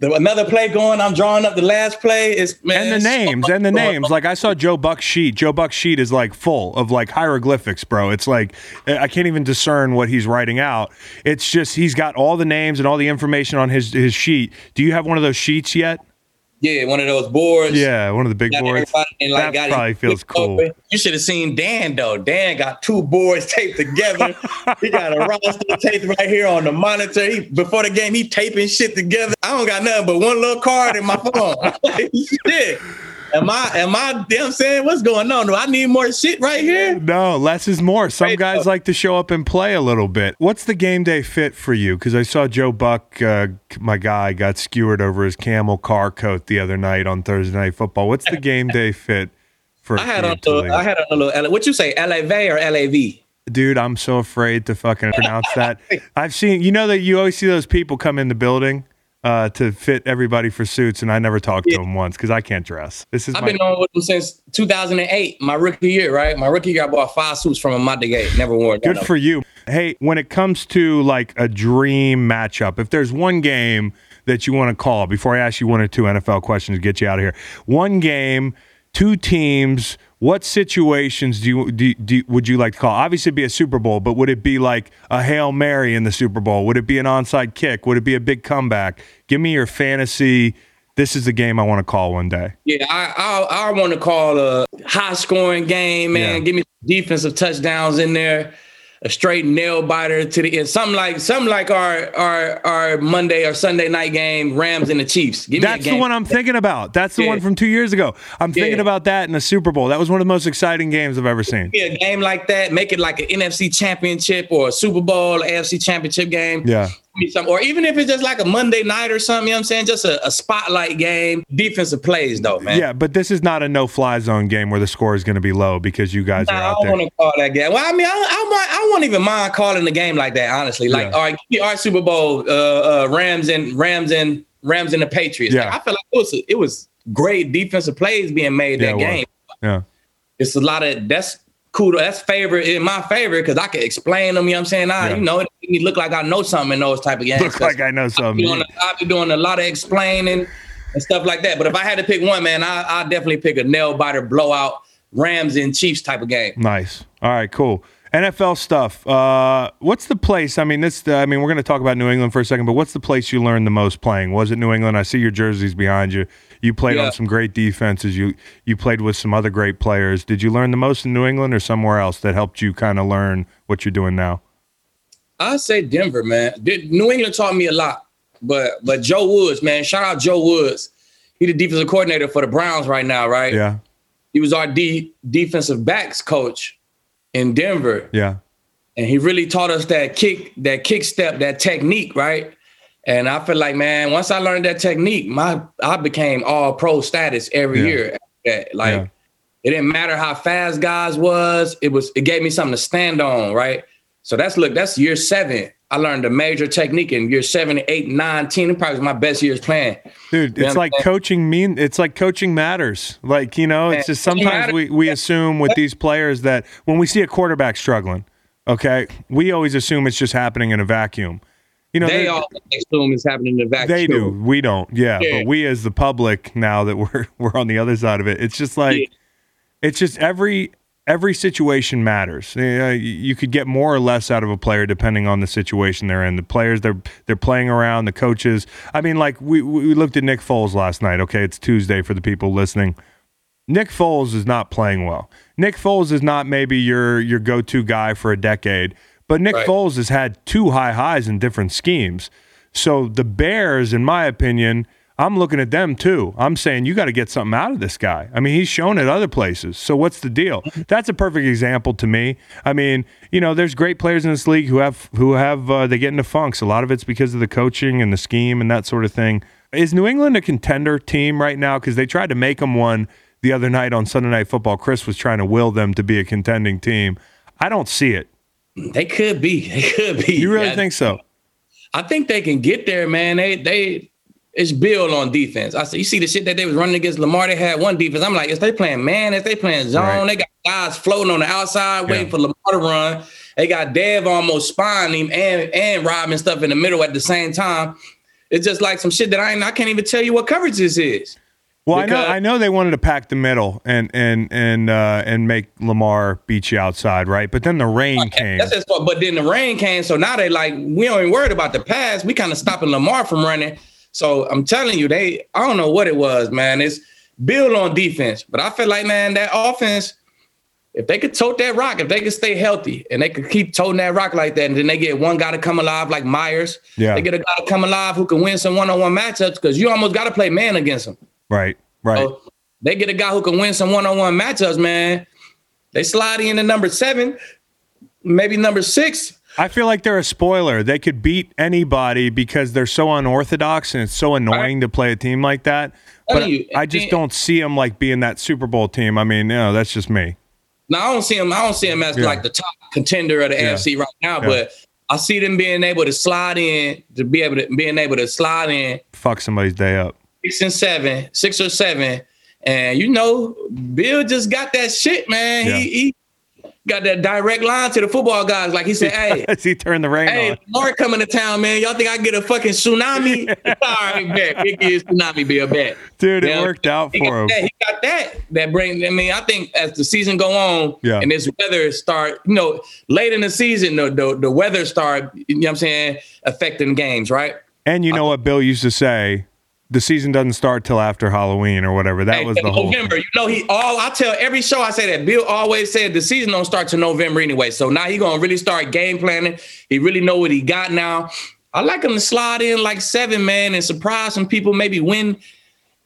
the, another play going. I'm drawing up the last play. Is and the names much and the names. Like I saw Joe Buck's sheet. Joe Buck's sheet is like full of like hieroglyphics, bro. It's like I can't even discern what he's writing out. It's just he's got all the names and all the information on his his sheet. Do you have one of those sheets yet? Yeah, one of those boards. Yeah, one of the big Got boards. and, like, that got probably feels cool. open. You should have seen Dan though. Dan got two boards taped together. he got a roster taped right here on the monitor. He, before the game, he taping shit together. I don't got nothing but one little card in my phone. Shit. Am I? Am I? Damn saying what's going on? Do I need more shit right here? No, less is more. Some Right, guys like to show up and play a little bit. What's the game day fit for you? Because I saw Joe Buck, uh, my guy, got skewered over his camel car coat the other night on Thursday Night Football. What's the game day fit for? I had on. Talib? the- I had on a little. What you say? LAV or LAV? Dude, I'm so afraid to fucking pronounce that. I've seen, you know, that you always see those people come in the building uh, to fit everybody for suits, and I never talked to Yeah. them once because I can't dress. This is I've my. been on with them since 2008, my rookie year. Right, my rookie year, I bought five suits from him the gate. Never worn. Them. Good for you. Hey, when it comes to like a dream matchup, if there's one game that you want to call before I ask you one or two NFL questions to get you out of here, one game, two teams. What situations do you, do, do would you like to call? Obviously, it'd be a Super Bowl, but would it be like a hail mary in the Super Bowl? Would it be an onside kick? Would it be a big comeback? Give me your fantasy this is the game I want to call one day. Yeah, I I, I want to call a high scoring game, man. Yeah. Give me defensive touchdowns in there, a straight nail biter to the end. Something like something like our our our Monday or Sunday night game, Rams and the Chiefs. Give me a That's the one I'm thinking about. That's the Yeah. one from two years ago. I'm thinking Yeah. about that in the Super Bowl. That was one of the most exciting games I've ever seen. Me a game like that, make it like an NFC championship or a Super Bowl, AFC championship game. Yeah. Me some, or even if it's just like a Monday night or something, you know what I'm saying? Just a, a spotlight game. Defensive plays though, man. Yeah, but this is not a no-fly zone game where the score is going to be low because you guys Nah, are I out don't want to call that game. Well, I mean, I, I, might, I won't even mind calling the game like that, honestly. Like, Yeah. all right, give me our Super Bowl, uh, uh, Rams and Rams and Rams and the Patriots. Yeah. Like, I feel like it was it was great defensive plays being made Yeah, that was. game. Yeah. It's a lot of that's cool. That's favorite in my favor because I can explain them. You know what I'm saying? I, Yeah. you know, it make me look like I know something in those type of games. Looks 'cause like I know something. I be, doing something. be doing a lot of explaining and stuff like that. But if I had to pick one, man, I I definitely pick a nail biter blowout Rams and Chiefs type of game. Nice. All right, cool. NFL stuff. Uh, what's the place? I mean, this. I mean, we're going to talk about New England for a second, but what's the place you learned the most playing? Was it New England? I see your jerseys behind you. You played Yeah. on some great defenses. You you played with some other great players. Did you learn the most in New England or somewhere else that helped you kind of learn what you're doing now? I say Denver, man. New England taught me a lot, but but Joe Woods, man, shout out Joe Woods. He the defensive coordinator for the Browns right now, right? Yeah, He was our D defensive backs coach in Denver, yeah, and he really taught us that kick, that kick step, that technique, right? And I feel like, man, once I learned that technique, my I became all pro status every Yeah. year. Like Yeah. it didn't matter how fast guys was, it was it gave me something to stand on, right? So that's look, that's year seven. I learned a major technique in year seven, eight, nine, ten. It probably was my best years playing. dude. Yeah, It's like coaching mean. It's like coaching matters. Like you know, it's just sometimes we we assume with these players that when we see a quarterback struggling, okay, we always assume it's just happening in a vacuum. You know, They all assume it's happening in the vacuum. They do. We don't. Yeah, Yeah. But we as the public now that we're we're on the other side of it, it's just like Yeah. it's just every every situation matters. You, know, you- you could get more or less out of a player depending on the situation they're in. The players they're they're playing around, the coaches. I mean, like we we looked at Nick Foles last night. Okay, it's Tuesday for the people listening. Nick Foles is not playing well. Nick Foles is not maybe your your go-to guy for a decade, but Nick Right. Foles has had two high highs in different schemes. So the Bears, in my opinion, I'm looking at them too. I'm saying you got to get something out of this guy. I mean, he's shown it other places. So what's the deal? That's a perfect example to me. I mean, you know, there's great players in this league who have who have uh, they get into funks. A lot of it's because of the coaching and the scheme and that sort of thing. Is New England a contender team right now? Because they tried to make them one the other night on Sunday Night Football. Cris was trying to will them to be a contending team. I don't see it. They could be. They could be. You really Yeah. think so? I think they can get there, man. They they it's built on defense. I said, you see the shit that they was running against Lamar. They had one defense. I'm like, if they playing man? if they playing zone? Right. They got guys floating on the outside waiting Yeah. for Lamar to run. They got Dev almost spying him and and robbing stuff in the middle at the same time. It's just like some shit that I ain't, I can't even tell you what coverage this is. Well, I know I know they wanted to pack the middle and and and uh, and make Lamar beat you outside, right? But then the rain came. That's but then the rain came, so now they like we don't even worried about the pass. We kind of stopping Lamar from running. So I'm telling you, they I don't know what it was, man. It's build on defense, but I feel like man, that offense, if they could tote that rock, if they could stay healthy and they could keep toting that rock like that, and then they get one guy to come alive like Meyers, Yeah. they get a guy to come alive who can win some one-on-one matchups because you almost got to play man against them. Right, right. So they get a guy who can win some one-on-one matchups, man. They slide in to number seven, maybe number six. I feel like they're a spoiler. They could beat anybody because they're so unorthodox and it's so annoying to play a team like that. But you, I just don't see them like being that Super Bowl team. I mean, no, that's just me. Now I don't see them. I don't see them as Yeah. like the top contender of the Yeah. AFC right now, Yeah. but I see them being able to slide in to be able to being able to slide in Fuck somebody's day up. Six and seven, six or seven, and you know, Bill just got that shit, man. Yeah. He, he got that direct line to the football guys. Like he said, "Hey, As he turned the rain hey, on. Mark coming to town, man. Y'all think I can get a fucking tsunami? All right, bet. Big is tsunami, Bill, bet." Dude, it Yeah. worked out He for him. that, he got that. That brings. I mean, I think as the season go on, Yeah. and this weather start, you know, late in the season, the, the the weather start. You know, what I'm saying, affecting games, right? And you know uh, what Bill used to say? The season doesn't start till after Halloween or whatever. That Hey, was the whole. November. You know, he all I tell every show I say that Bill always said the season don't start till November anyway. So now he gonna really start game planning. He really know what he got now. I like him to slide in like seven man and surprise some people, maybe win.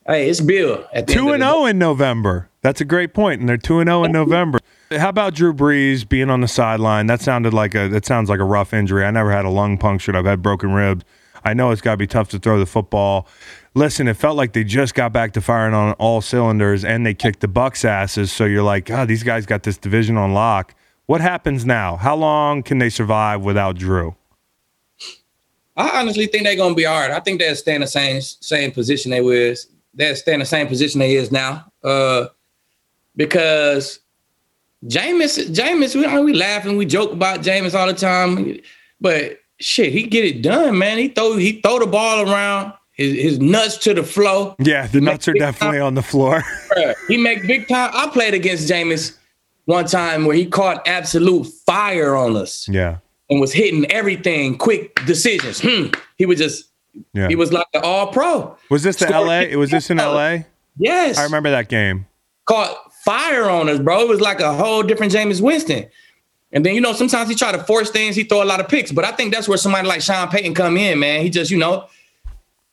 Hey, it's Bill at the Two and oh zero in November. That's a great point, and they're two and zero in November. How about Drew Brees being on the sideline? That sounded like a that sounds like a rough injury. I never had a lung punctured. I've had broken ribs. I know it's got to be tough to throw the football. Listen, it felt like they just got back to firing on all cylinders, and they kicked the Bucs' asses. So you're like, God, these guys got this division on lock. What happens now? How long can they survive without Drew? I honestly think they're gonna be all right. I think they'll stay in the same same position they was. They'll stay in the same position they is now. Uh, because Jameis, Jameis, we we laugh and we joke about Jameis all the time, but shit, he get it done, man. He throw he throw the ball around, his, his nuts to the floor. Yeah, the nuts are definitely on the floor. He make big time. I played against Jameis one time where he caught absolute fire on us yeah, and was hitting everything, quick decisions. Hmm. He was just yeah. he was like the all pro. was this the L.A.? Was this in L.A.? Yes. I remember that game. caught fire on us, bro. It was like a whole different Jameis Winston. And then you know sometimes he try to force things. He throw a lot of picks, but I think that's where somebody like Sean Payton come in, man. He just you know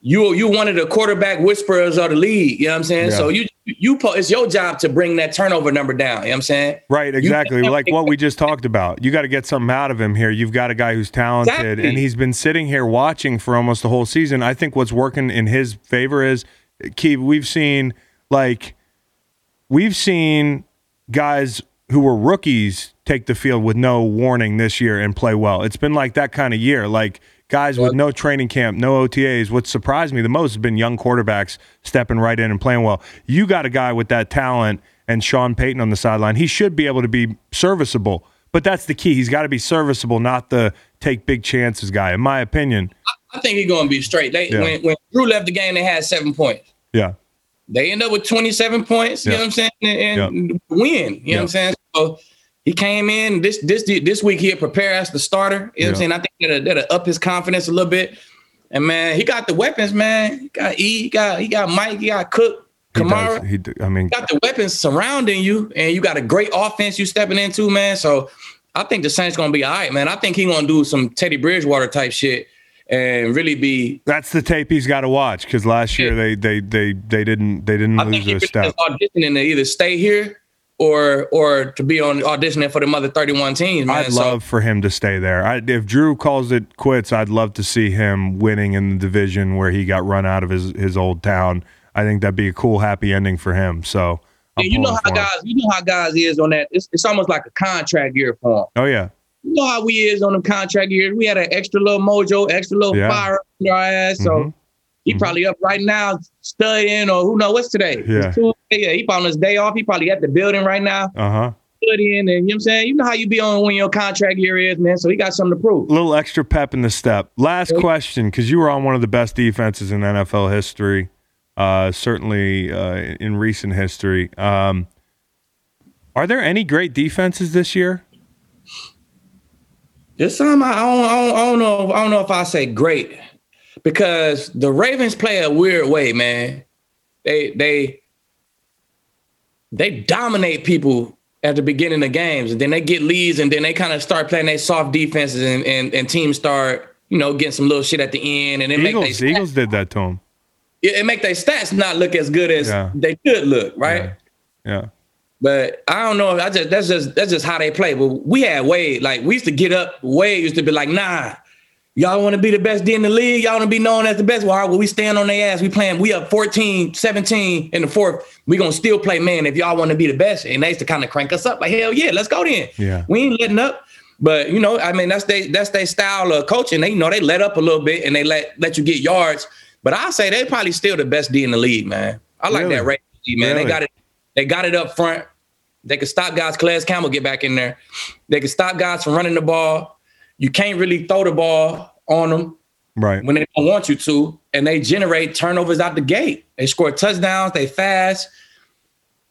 you you one of the quarterback whisperers of the league. You know what I'm saying? Yeah. So you you it's your job to bring that turnover number down. You know what I'm saying? Right, exactly. like what we just talked about. You got to get something out of him here. You've got a guy who's talented, Exactly. and he's been sitting here watching for almost the whole season. I think what's working in his favor is, Keith, we've seen like we've seen guys who were rookies take the field with no warning this year and play well. It's been like that kind of year. Like guys with no training camp, no OTAs. What surprised me the most has been young quarterbacks stepping right in and playing well. You got a guy with that talent and Sean Payton on the sideline. He should be able to be serviceable. But that's the key. He's got to be serviceable, not the take big chances guy, in my opinion. I think he's gonna be straight. They Yeah. when, when Drew left the game, they had seven points. Yeah. They end up with 27 points, you Yeah. know what I'm saying? And, and win. You know what I'm saying? So he came in this this this week he'll prepare as the starter. You know what I'm saying? I think that'll, that'll up his confidence a little bit. And man, he got the weapons, man. He got E, he got he got Mike, he got Cook, He Kamara. does. He, I mean, got the weapons surrounding you, and you got a great offense you stepping into, man. So I think the Saints gonna be all right, man. I think he gonna do some Teddy Bridgewater type shit and really be. that's the tape he's got to watch because last year Yeah. they they they they didn't they didn't I think lose he a step. auditioning to either stay here or or to be on auditioning for the mother 31 teams, man. I'd So, love for him to stay there. I, if Drew calls it quits, I'd love to see him winning in the division where he got run out of his, his old town. I think that'd be a cool, happy ending for him. So, yeah, you know how for him. guys, you know how guys is on that. It's, it's almost like a contract year for him. Oh yeah, You know how we is on them contract years. We had an extra little mojo, extra little Yeah. fire in our ass. So Mhm. He Mhm. probably up right now studying or who knows what's today. Yeah. Tuesday. Yeah, he probably on his day off. He probably at the building right now uh huh. studying. And you know what I'm saying? You know how you be on when your contract year is, man. So he got something to prove. A little extra pep in the step. Last Okay. question, because you were on one of the best defenses in NFL history, uh, certainly uh, in recent history. Um, are there any great defenses this year? There's some I don't, I don't, I don't know. I don't know if I say great because the Ravens play a weird way, man. They they they dominate people at the beginning of games, and then they get leads, and then they kind of start playing their soft defenses, and, and and teams start you know getting some little shit at the end, and it make Eagles, they Eagles did that to them. it, it make their stats not look as good as Yeah. they should look, right? Yeah. But I don't know. I just that's just that's just how they play. But we had Wade. Like we used to get up. Wade used to be like, nah, y'all want to be the best D in the league. Y'all want to be known as the best. Well, right, well, we stand on their ass. We playing. We up 14, 17 in the fourth. We gonna still play man if y'all want to be the best. And they used to kind of crank us up. Like hell yeah, let's go then. Yeah. We ain't letting up. But you know, I mean, that's they that's their style of coaching. They you know they let up a little bit and they let let you get yards. But I say they probably still the best D in the league, man. I like Really? that D, man. Really? They got it. They got it up front. They can stop guys. Calais Campbell get back in there. They can stop guys from running the ball. You can't really throw the ball on them Right. when they don't want you to, and they generate turnovers out the gate. They score touchdowns. They fast.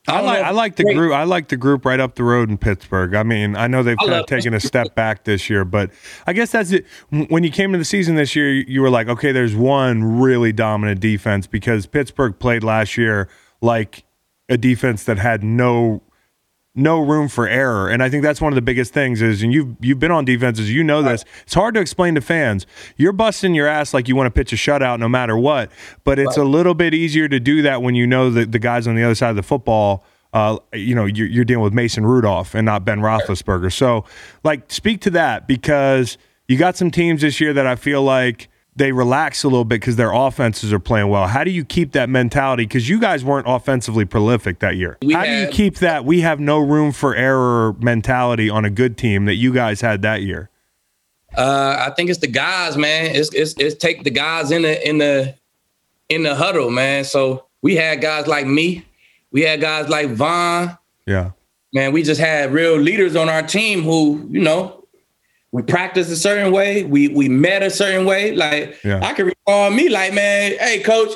I, like I like the group. I like the group right up the road in Pittsburgh. I mean, I know they've kind of taken a step back this year, but I guess that's it. When you came to the season this year, you were like, okay, there's one really dominant defense because Pittsburgh played last year like a defense that had no no room for error. And I think that's one of the biggest things is, and you've you've been on defenses, you know this. It's hard to explain to fans. You're busting your ass like you want to pitch a shutout no matter what, but it's right. a little bit easier to do that when you know that the guys on the other side of the football. Uh, you know, you're, you're dealing with Mason Rudolph and not Ben Roethlisberger. So, like, speak to that because you got some teams this year that I feel like they relax a little bit because their offenses are playing well. How do you keep that mentality? Because you guys weren't offensively prolific that year. We How do you keep that we have no room for error mentality on a good team that you guys had that year? Uh, I think it's the guys, man. It's, it's it's take the guys in the in the in the huddle, man. So we had guys like me, we had guys like Von. Yeah, man. We just had real leaders on our team who, you know, we practiced a certain way. We we met a certain way. Like yeah. I can recall me like, man, hey coach,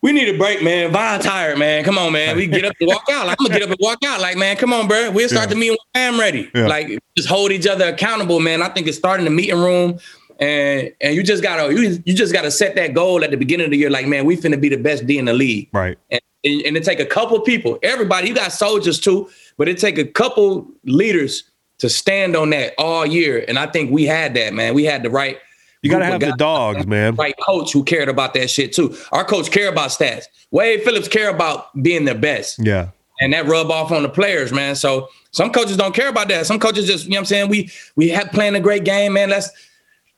we need a break, man. Von tired, man. Come on, man. We get up and walk out. Like, I'm gonna get up and walk out. Like, man, come on, bro. We'll start yeah. the meeting when I'm ready. Yeah. Like, just hold each other accountable, man. I think it's starting the meeting room. And and you just gotta you, you just gotta set that goal at the beginning of the year, like, man, we finna be the best D in the league. Right. And, and it take a couple people, everybody, you got soldiers too, but it take a couple leaders to stand on that all year. And I think we had that, man. We had the right. You gotta have the dogs, man. Right coach who cared about that shit too. Our coach care about stats. Wade Phillips care about being the best. Yeah. And that rub off on the players, man. So some coaches don't care about that. Some coaches just, you know what I'm saying? We we have playing a great game, man. Let's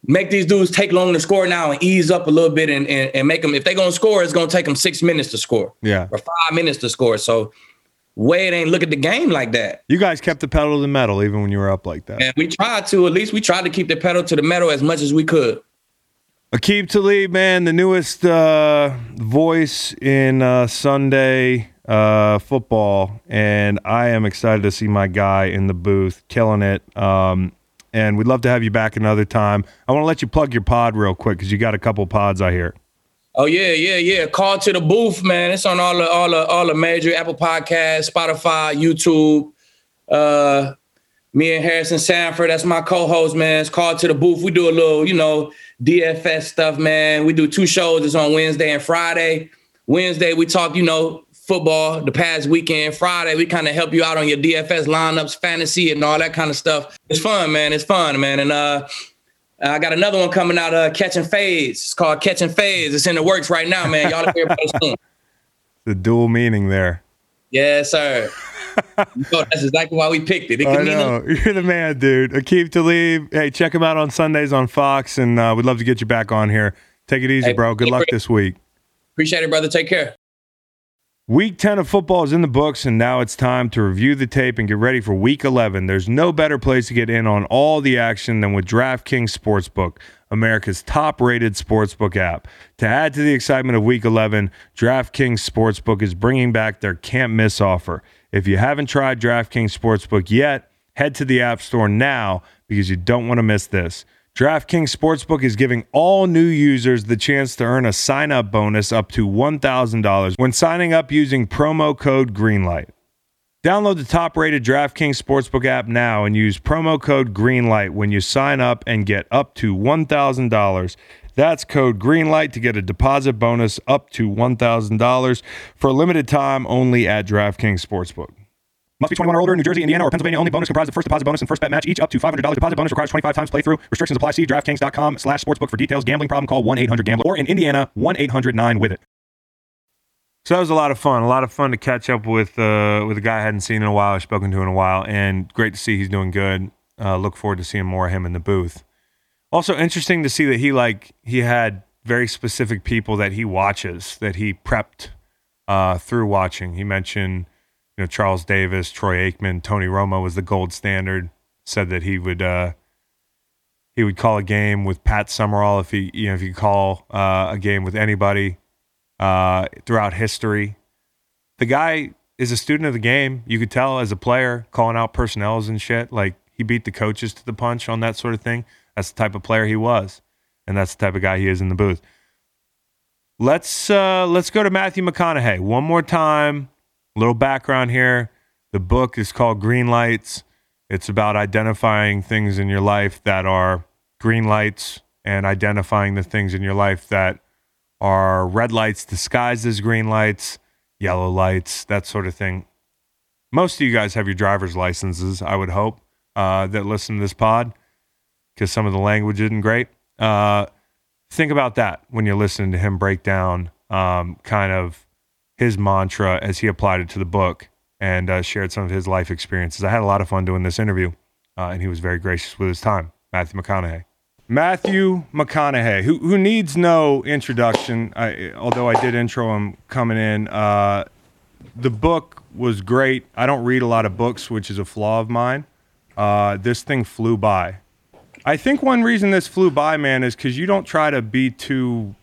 make these dudes take long to score now and ease up a little bit and, and, and make them if they're gonna score, it's gonna take them six minutes to score. Yeah. Or five minutes to score. So Wade ain't look at the game like that. You guys kept the pedal to the metal even when you were up like that. And we tried to, at least we tried to keep the pedal to the metal as much as we could. Aqib Talib, man, the newest uh, voice in uh, Sunday uh, football, and I am excited to see my guy in the booth killing it. Um, and we'd love to have you back another time. I want to let you plug your pod real quick because you got a couple pods I hear. Oh yeah, yeah, yeah. Call to the booth, man. It's on all the all the all the major Apple Podcasts, Spotify, YouTube. Uh me and Harrison Sanford, that's my co-host, man. It's called to the booth. We do a little, you know, DFS stuff, man. We do two shows. It's on Wednesday and Friday. Wednesday, we talk, you know, football the past weekend. Friday, we kind of help you out on your DFS lineups, fantasy, and all that kind of stuff. It's fun, man. It's fun, man. And uh uh, I got another one coming out, uh, Catching Fades. It's called Catching Fades. It's in the works right now, man. Y'all hear about it soon. The dual meaning there. Yes, sir. you know, that's exactly why we picked it. it I know. You're the man, dude. Aqib Talib. Hey, check him out on Sundays on Fox, and uh, we'd love to get you back on here. Take it easy, hey, bro. Good luck this week. Appreciate it, brother. Take care. Week 10 of football is in the books, and now it's time to review the tape and get ready for week 11. There's no better place to get in on all the action than with DraftKings Sportsbook, America's top rated sportsbook app. To add to the excitement of week 11, DraftKings Sportsbook is bringing back their can't miss offer. If you haven't tried DraftKings Sportsbook yet, head to the App Store now because you don't want to miss this. DraftKings Sportsbook is giving all new users the chance to earn a sign up bonus up to $1,000 when signing up using promo code GREENLIGHT. Download the top rated DraftKings Sportsbook app now and use promo code GREENLIGHT when you sign up and get up to $1,000. That's code GREENLIGHT to get a deposit bonus up to $1,000 for a limited time only at DraftKings Sportsbook. Must be 21 or older in New Jersey, Indiana, or Pennsylvania only. Bonus comprised of first deposit bonus and first bet match, each up to $500 deposit bonus requires 25 times playthrough. Restrictions apply. See DraftKings.com slash sportsbook for details. Gambling problem, call 1-800-GAMBLER. Or in Indiana, 1-800-9-WITH-IT. So that was a lot of fun. A lot of fun to catch up with uh, with a guy I hadn't seen in a while, I've spoken to in a while, and great to see he's doing good. Uh, look forward to seeing more of him in the booth. Also interesting to see that he like he had very specific people that he watches that he prepped uh, through watching. He mentioned you know Charles Davis, Troy Aikman, Tony Romo was the gold standard. Said that he would uh, he would call a game with Pat Summerall if he you know if you call uh, a game with anybody uh, throughout history. The guy is a student of the game. You could tell as a player calling out personnels and shit. Like he beat the coaches to the punch on that sort of thing. That's the type of player he was, and that's the type of guy he is in the booth. Let's uh, let's go to Matthew McConaughey one more time little background here. The book is called Green Lights. It's about identifying things in your life that are green lights and identifying the things in your life that are red lights disguised as green lights, yellow lights, that sort of thing. Most of you guys have your driver's licenses, I would hope, uh, that listen to this pod because some of the language isn't great. Uh, think about that when you're listening to him break down um, kind of his mantra as he applied it to the book and uh, shared some of his life experiences. I had a lot of fun doing this interview, uh, and he was very gracious with his time. Matthew McConaughey. Matthew McConaughey, who who needs no introduction, I, although I did intro him coming in. Uh, the book was great. I don't read a lot of books, which is a flaw of mine. Uh, this thing flew by. I think one reason this flew by, man, is because you don't try to be too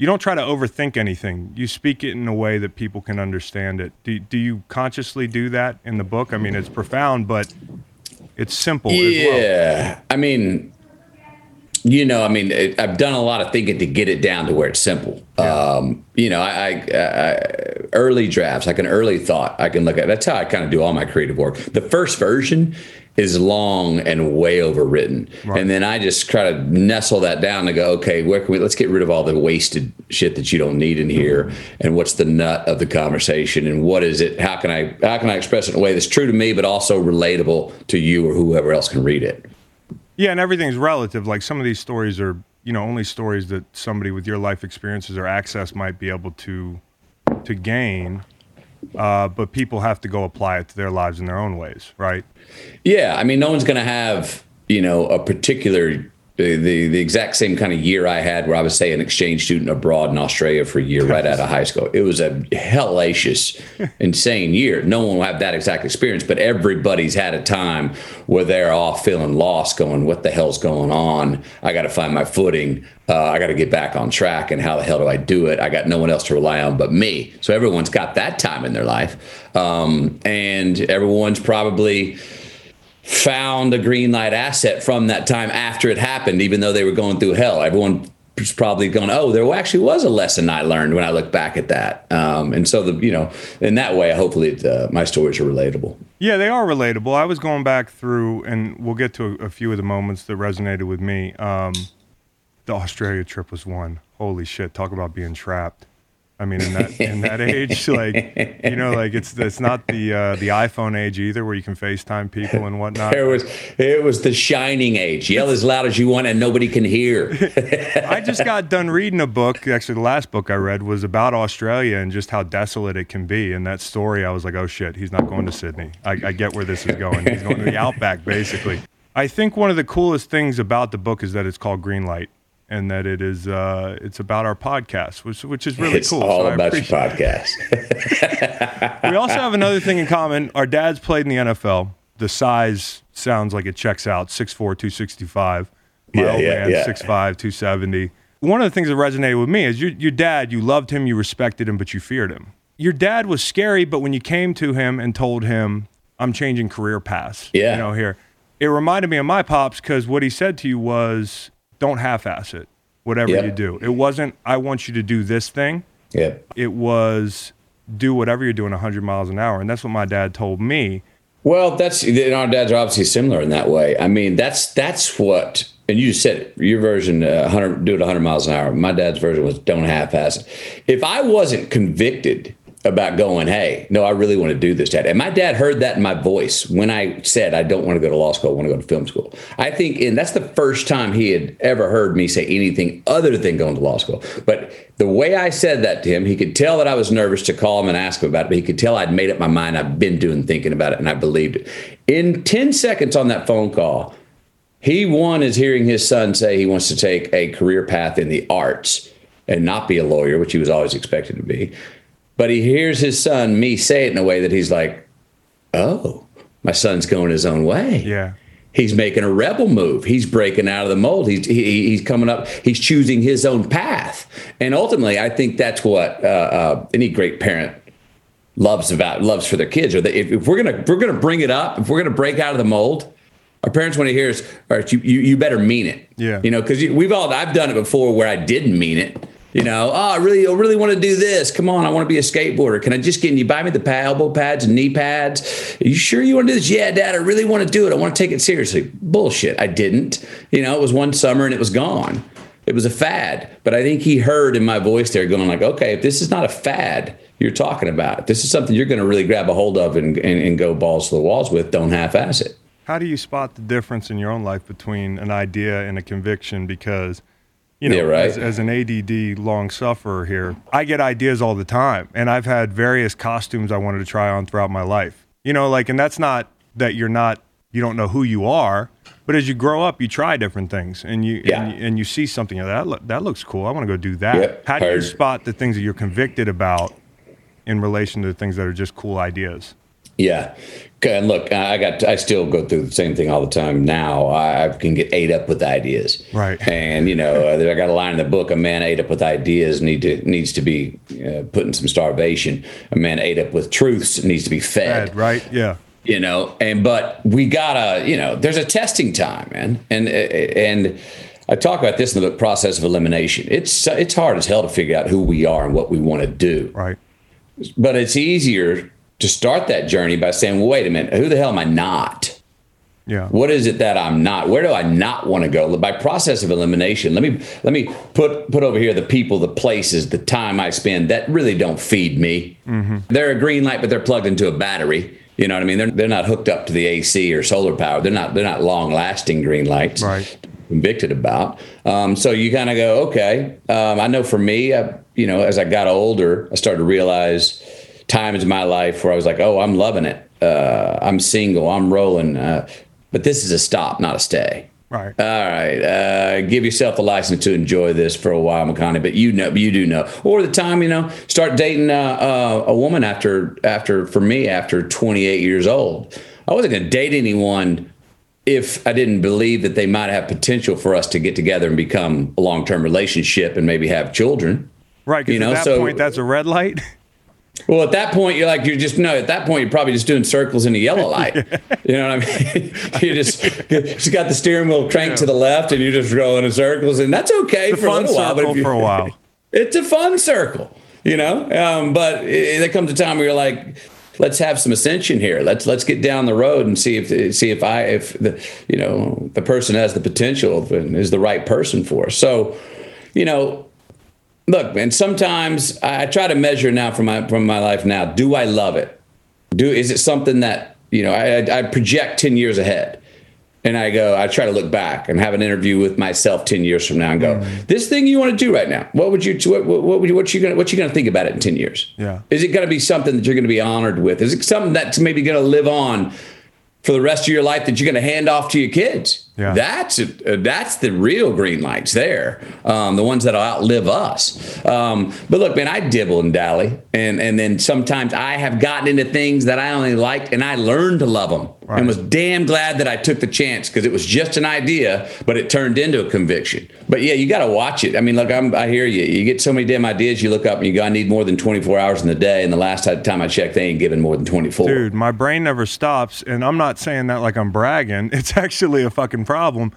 you don't try to overthink anything. You speak it in a way that people can understand it. Do, do you consciously do that in the book? I mean, it's profound, but it's simple yeah. Well. I mean, you know, I mean, it, I've done a lot of thinking to get it down to where it's simple. Yeah. Um, you know, I, I, I, early drafts, like an early thought, I can look at. That's how I kind of do all my creative work. The first version is long and way overwritten. Right. And then I just try to nestle that down and go, okay, where can we let's get rid of all the wasted shit that you don't need in here and what's the nut of the conversation and what is it? How can I how can I express it in a way that's true to me but also relatable to you or whoever else can read it? Yeah, and everything's relative. Like some of these stories are, you know, only stories that somebody with your life experiences or access might be able to to gain uh, but people have to go apply it to their lives in their own ways, right? Yeah, I mean, no one's going to have you know a particular the, the, the exact same kind of year I had where I was say an exchange student abroad in Australia for a year right out of high school. It was a hellacious, insane year. No one will have that exact experience, but everybody's had a time where they're off feeling lost, going, "What the hell's going on? I got to find my footing. Uh, I got to get back on track. And how the hell do I do it? I got no one else to rely on but me." So everyone's got that time in their life, um, and everyone's probably found a green light asset from that time after it happened, even though they were going through hell. Everyone was probably going, oh, there actually was a lesson I learned when I look back at that. Um, and so, the you know, in that way, hopefully it, uh, my stories are relatable. Yeah, they are relatable. I was going back through, and we'll get to a, a few of the moments that resonated with me. Um, the Australia trip was one. Holy shit! Talk about being trapped. I mean, in that in that age, like you know, like it's it's not the uh, the iPhone age either, where you can FaceTime people and whatnot. It was it was the shining age. Yell as loud as you want, and nobody can hear. I just got done reading a book. Actually, the last book I read was about Australia and just how desolate it can be. And that story, I was like, oh shit, he's not going to Sydney. I, I get where this is going. He's going to the outback, basically. I think one of the coolest things about the book is that it's called Green Light and that it is uh, it's about our podcast, which which is really cool. it's cool. All so about your podcast. we also have another thing in common. Our dads played in the NFL. The size sounds like it checks out 6'4", 265. My yeah, old yeah, man, yeah. 6'5", 270. One of the things that resonated with me is your, your dad, you loved him, you respected him, but you feared him. Your dad was scary, but when you came to him and told him, I'm changing career paths, yeah. you know, here, it reminded me of my pops because what he said to you was, don't half-ass it. Whatever yep. you do, it wasn't. I want you to do this thing. Yeah. It was do whatever you're doing 100 miles an hour, and that's what my dad told me. Well, that's and our dads are obviously similar in that way. I mean, that's that's what. And you said your version, uh, 100, do it 100 miles an hour. My dad's version was don't half-ass it. If I wasn't convicted about going, hey, no, I really want to do this, Dad. And my dad heard that in my voice when I said I don't want to go to law school, I want to go to film school. I think, and that's the first time he had ever heard me say anything other than going to law school. But the way I said that to him, he could tell that I was nervous to call him and ask him about it, but he could tell I'd made up my mind. I've been doing thinking about it, and I believed it. In 10 seconds on that phone call, he one is hearing his son say he wants to take a career path in the arts and not be a lawyer, which he was always expected to be. But he hears his son, me, say it in a way that he's like, oh, my son's going his own way. Yeah. He's making a rebel move. He's breaking out of the mold. He's he, he's coming up. He's choosing his own path. And ultimately, I think that's what uh, uh, any great parent loves about loves for their kids. Or that if, if, we're gonna if we're gonna bring it up, if we're gonna break out of the mold, our parents want to hear is, all right, you, you you better mean it. Yeah. You know, because we've all I've done it before where I didn't mean it You know, oh, I really, I really want to do this. Come on, I want to be a skateboarder. Can I just get? You buy me the elbow pads and knee pads? Are you sure you want to do this? Yeah, Dad, I really want to do it. I want to take it seriously. Bullshit. I didn't. You know, it was one summer and it was gone. It was a fad. But I think he heard in my voice there, going like, okay, if this is not a fad you're talking about, this is something you're going to really grab a hold of and, and, and go balls to the walls with. Don't half-ass it. How do you spot the difference in your own life between an idea and a conviction? Because you know, Yeah, right. as, as an ADD long sufferer here, I get ideas all the time, and I've had various costumes I wanted to try on throughout my life. You know, like, and that's not that you're not, you don't know who you are, but as you grow up, you try different things, and you Yeah. and, you, and you see something that look, that looks cool. I want to go do that. Yep, How do you spot the things that you're convicted about in relation to the things that are just cool ideas? Yeah. And look, I got I still go through the same thing all the time now. I, can get ate up with ideas. Right. And you know, uh, I got a line in the book: "A man ate up with ideas need to needs to be uh, put in some starvation. A man ate up with truths needs to be fed." Ed, right? Yeah. you know and but we gotta you know there's a testing time man and and i talk about this in the book process of elimination it's it's hard as hell to figure out who we are and what we want to do Right. but it's easier to start that journey by saying well, wait a minute who the hell am i not Yeah. what is it that I'm not? Where do I not want to go? By process of elimination, let me let me put put over here the people, the places, the time I spend that really don't feed me. They're a green light, but they're plugged into a battery. You know what I mean? They're, they're not hooked up to the AC or solar power. They're not they're not long lasting green lights. Right. Convicted about. Um, so you kind of go, okay. Um, I know for me, I, you know, as I got older, I started to realize times in my life where I was like, oh, I'm loving it. Uh, I'm single. I'm rolling. Uh, but this is a stop, not a stay. Right. All right, uh, give yourself a license to enjoy this for a while, McConaughey. But you know, you do know, or the time you know, start dating uh, uh, a woman after after for me after 28 years old. I wasn't going to date anyone if I didn't believe that they might have potential for us to get together and become a long term relationship and maybe have children. Right. Because You know, at that so- point, that's a red light. Well, at that point, you're like, you're just, no, at that point, you're probably just doing circles in a yellow light. You know what I mean? you just, you just got the steering wheel cranked to the left and you're just rolling in circles. And that's okay for a little while. but you- for a while. It's a fun circle, you know? Um, but it, there comes a time where you're like, let's have some ascension here. Let's let's get down the road and see if see if I if the you know the person has the potential and is the right person for us. So, you know, look, man. Sometimes I I try to measure now from my from my life now. Do I love it? Do is it something that you know I, I- project ten years ahead, and I go I try to look back and have an interview with myself ten years from now and go hmm. this thing you want to do right now. What would you what what, would you what you gonna what you gonna think about it in ten years? Yeah. Is it going to be something that you're going to be honored with? Is it something that's maybe going to live on for the rest of your life that you're going to hand off to your kids? Yeah. That's it. Uh, that's the real green lights there, um, the ones that'll outlive us. Um, but look, man, I dibble and dally, and and then sometimes I have gotten into things that I only liked, and I learned to love them, Right. and was damn glad that I took the chance because it was just an idea, but it turned into a conviction. But yeah, you got to watch it. I mean, look, I'm, I hear you. You get so many damn ideas, you look up and you go, I need more than 24 hours in the day, and the last time I checked, they ain't giving more than 24. Dude, my brain never stops, and I'm not saying that like I'm bragging. It's actually a fucking problem.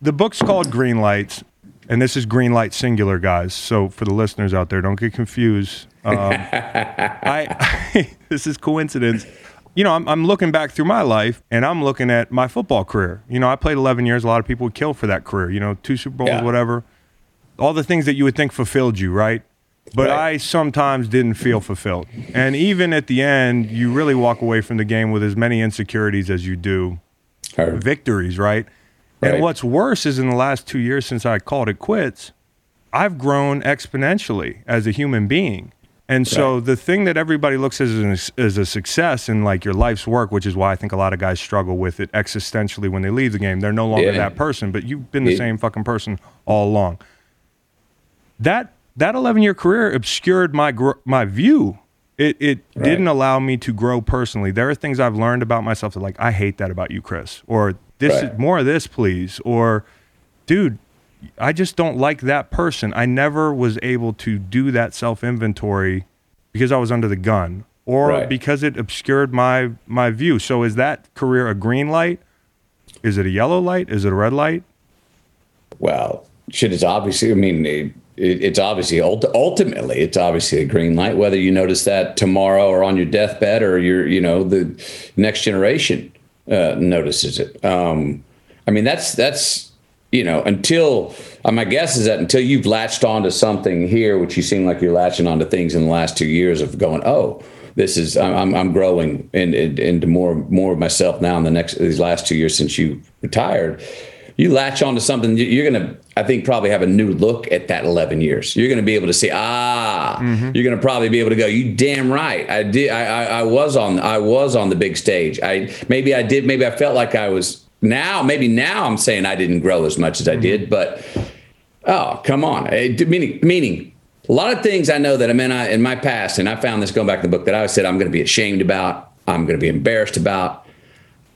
The book's called Green Lights, and this is Green Light singular, guys. So for the listeners out there, don't get confused. Um, I, this is coincidence. You know, I'm, I'm looking back through my life, and I'm looking at my football career. You know, I played 11 years. A lot of people would kill for that career. You know, two Super Bowls, Yeah. whatever. All the things that you would think fulfilled you, right? But Right. I sometimes didn't feel fulfilled. And even at the end, you really walk away from the game with as many insecurities as you do Heard. victories, right? And what's worse is in the last two years since I called it quits, I've grown exponentially as a human being. And so Right. the thing that everybody looks at as, an, as a success in like your life's work, which is why I think a lot of guys struggle with it existentially when they leave the game. They're no longer Yeah. that person, but you've been the Yeah. same fucking person all along. That that 11 year career obscured my gr- my view. It it Right. didn't allow me to grow personally. There are things I've learned about myself that like I hate that about you, Chris, or this Right. is more of this, please, or dude, I just don't like that person. I never was able to do that self inventory because I was under the gun, or Right. because it obscured my my view. So is that career a green light? Is it a yellow light? Is it a red light? Well, shit is obviously. I mean, it's obviously ultimately it's obviously a green light. Whether you notice that tomorrow or on your deathbed or your you know the next generation uh, notices it. Um, I mean that's that's you know until uh, my guess is that until you've latched onto something here, which you seem like you're latching onto things in the last two years of going oh this is I'm I'm growing in, in, into more more of myself now in the next these last two years since you retired. You latch onto something, you're gonna I think probably have a new look at that 11 years. You're gonna be able to see ah, mm-hmm. you're gonna probably be able to go. You damn right, I did. I, I I was on I was on the big stage. I maybe I did. Maybe I felt like I was now. Maybe now I'm saying I didn't grow as much as I mm-hmm. did, but. Oh, come on. Meaning, meaning a lot of things I know that I mean I, in my past, and I found this going back to the book that I said I'm going to be ashamed about, I'm going to be embarrassed about.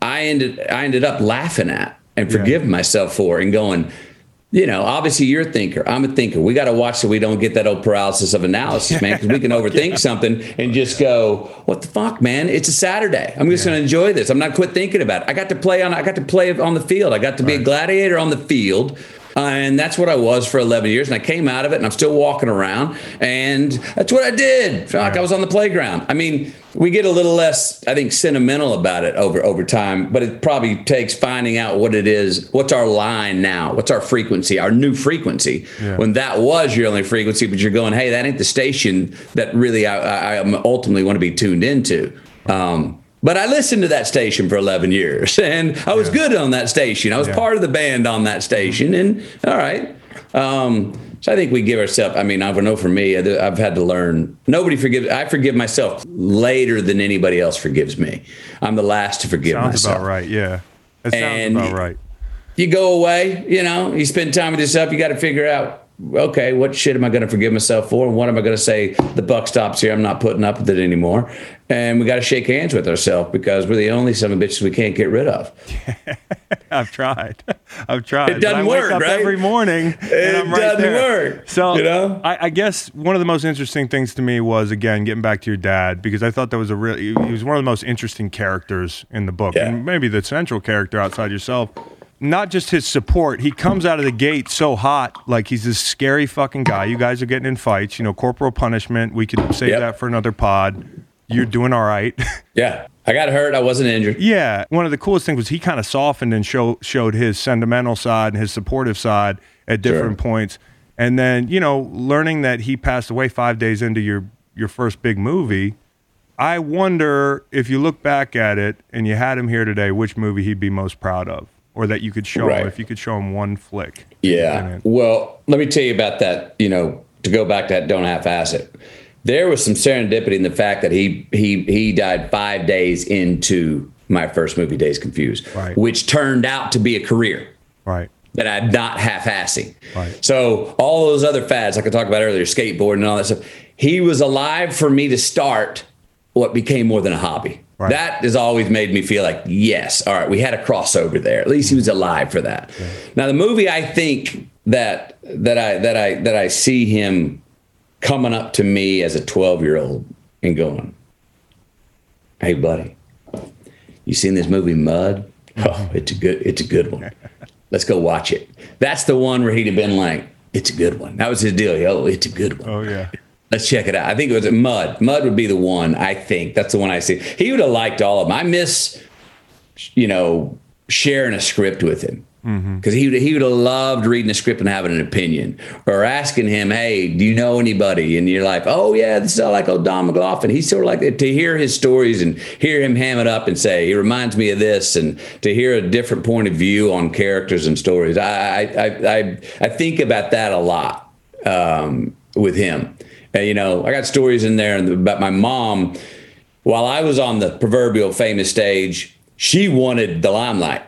I ended I ended up laughing at and forgive yeah. myself for and going, you know, obviously you're a thinker. I'm a thinker. We got to watch so we don't get that old paralysis of analysis, man, because we can overthink yeah. something and oh, just go, what the fuck, man? It's a Saturday. I'm just yeah. going to enjoy this. I'm not quit thinking about it. I got to play on. I got to play on the field. I got to be right. a gladiator on the field uh, and that's what I was for 11 years. And I came out of it and I'm still walking around. And that's what I did. Felt like I was on the playground. I mean, we get a little less, I think, sentimental about it over, over time, but it probably takes finding out what it is. What's our line now? What's our frequency, our new frequency? Yeah. When that was your only frequency, but you're going, hey, that ain't the station that really I, I ultimately want to be tuned into. Um, but I listened to that station for 11 years and I was yeah. good on that station. I was yeah. part of the band on that station. And all right. Um, so I think we give ourselves, I mean, I know for me, I've had to learn. Nobody forgives, I forgive myself later than anybody else forgives me. I'm the last to forgive sounds myself. about right. Yeah. That sounds and about right. You go away, you know, you spend time with yourself, you got to figure out okay, what shit am I going to forgive myself for? And what am I going to say? The buck stops here. I'm not putting up with it anymore. And we got to shake hands with ourselves because we're the only seven bitches we can't get rid of. I've tried. I've tried. It doesn't work, right? Every morning, it I'm right doesn't there. work. So, you know, I, I, guess one of the most interesting things to me was again getting back to your dad because I thought that was a really he was one of the most interesting characters in the book, yeah. and maybe the central character outside yourself not just his support. He comes out of the gate so hot, like he's this scary fucking guy. You guys are getting in fights. You know, corporal punishment. We could save yep. that for another pod. You're doing all right. yeah, I got hurt. I wasn't injured. Yeah, one of the coolest things was he kind of softened and show, showed his sentimental side and his supportive side at different sure. points. And then you know, learning that he passed away five days into your your first big movie. I wonder if you look back at it and you had him here today, which movie he'd be most proud of or that you could show right. him if you could show him one flick. Yeah. Well, let me tell you about that. You know, to go back to that, don't half-ass it. There was some serendipity in the fact that he he he died five days into my first movie, Dazed Confused, right. which turned out to be a career. Right. That I'm not half-assing. Right. So all those other fads, like I talked about earlier, skateboarding and all that stuff, he was alive for me to start what became more than a hobby. Right. That has always made me feel like, yes, all right, we had a crossover there. At least he was alive for that. Yeah. Now, the movie, I think that that I that I that I see him coming up to me as a 12 year old and going, "Hey, buddy, you seen this movie Mud? Mm-hmm. Oh, it's a good it's a good one. Let's go watch it." That's the one where he'd have been like, "It's a good one." That was his deal. Oh, it's a good one. Oh yeah. Let's check it out. I think it was Mud. Mud would be the one. I think that's the one I see. He would have liked all of them. I miss, you know, sharing a script with him because mm-hmm. he he would have loved reading a script and having an opinion, or asking him, "Hey, do you know anybody?" And you're like, "Oh yeah, this is all like old Don McLaughlin." He's sort of like to hear his stories and hear him ham it up and say, "He reminds me of this," and to hear a different point of view on characters and stories. I I I I, think about that a lot um, with him you know, I got stories in there about my mom. While I was on the proverbial famous stage, she wanted the limelight.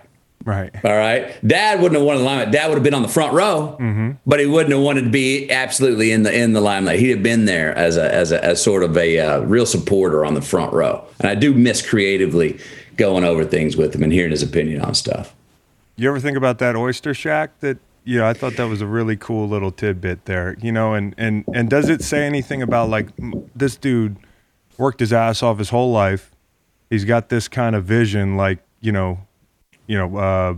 Right. All right. Dad wouldn't have wanted the limelight. Dad would have been on the front row, mm-hmm. but he wouldn't have wanted to be absolutely in the in the limelight. He'd have been there as a as a as sort of a uh, real supporter on the front row. And I do miss creatively going over things with him and hearing his opinion on stuff. You ever think about that oyster shack that you know, I thought that was a really cool little tidbit there. You know, and and and does it say anything about like this dude worked his ass off his whole life? He's got this kind of vision, like you know, you know, uh,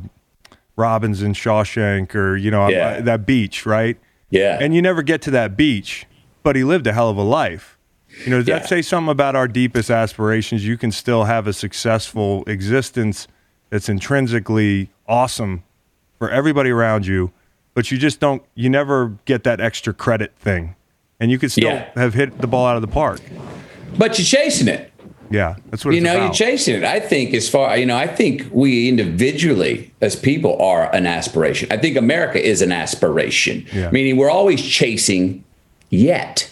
Robbins in Shawshank, or you know, yeah. that beach, right? Yeah. And you never get to that beach, but he lived a hell of a life. You know, does Yeah. that say something about our deepest aspirations? You can still have a successful existence that's intrinsically awesome for everybody around you, but you just don't, you never get that extra credit thing. And you could still Yeah. have hit the ball out of the park. But you're chasing it. Yeah, that's what you know, about. you're chasing it. I think as far you know, I think we individually as people are an aspiration. I think America is an aspiration. Yeah. Meaning we're always chasing yet.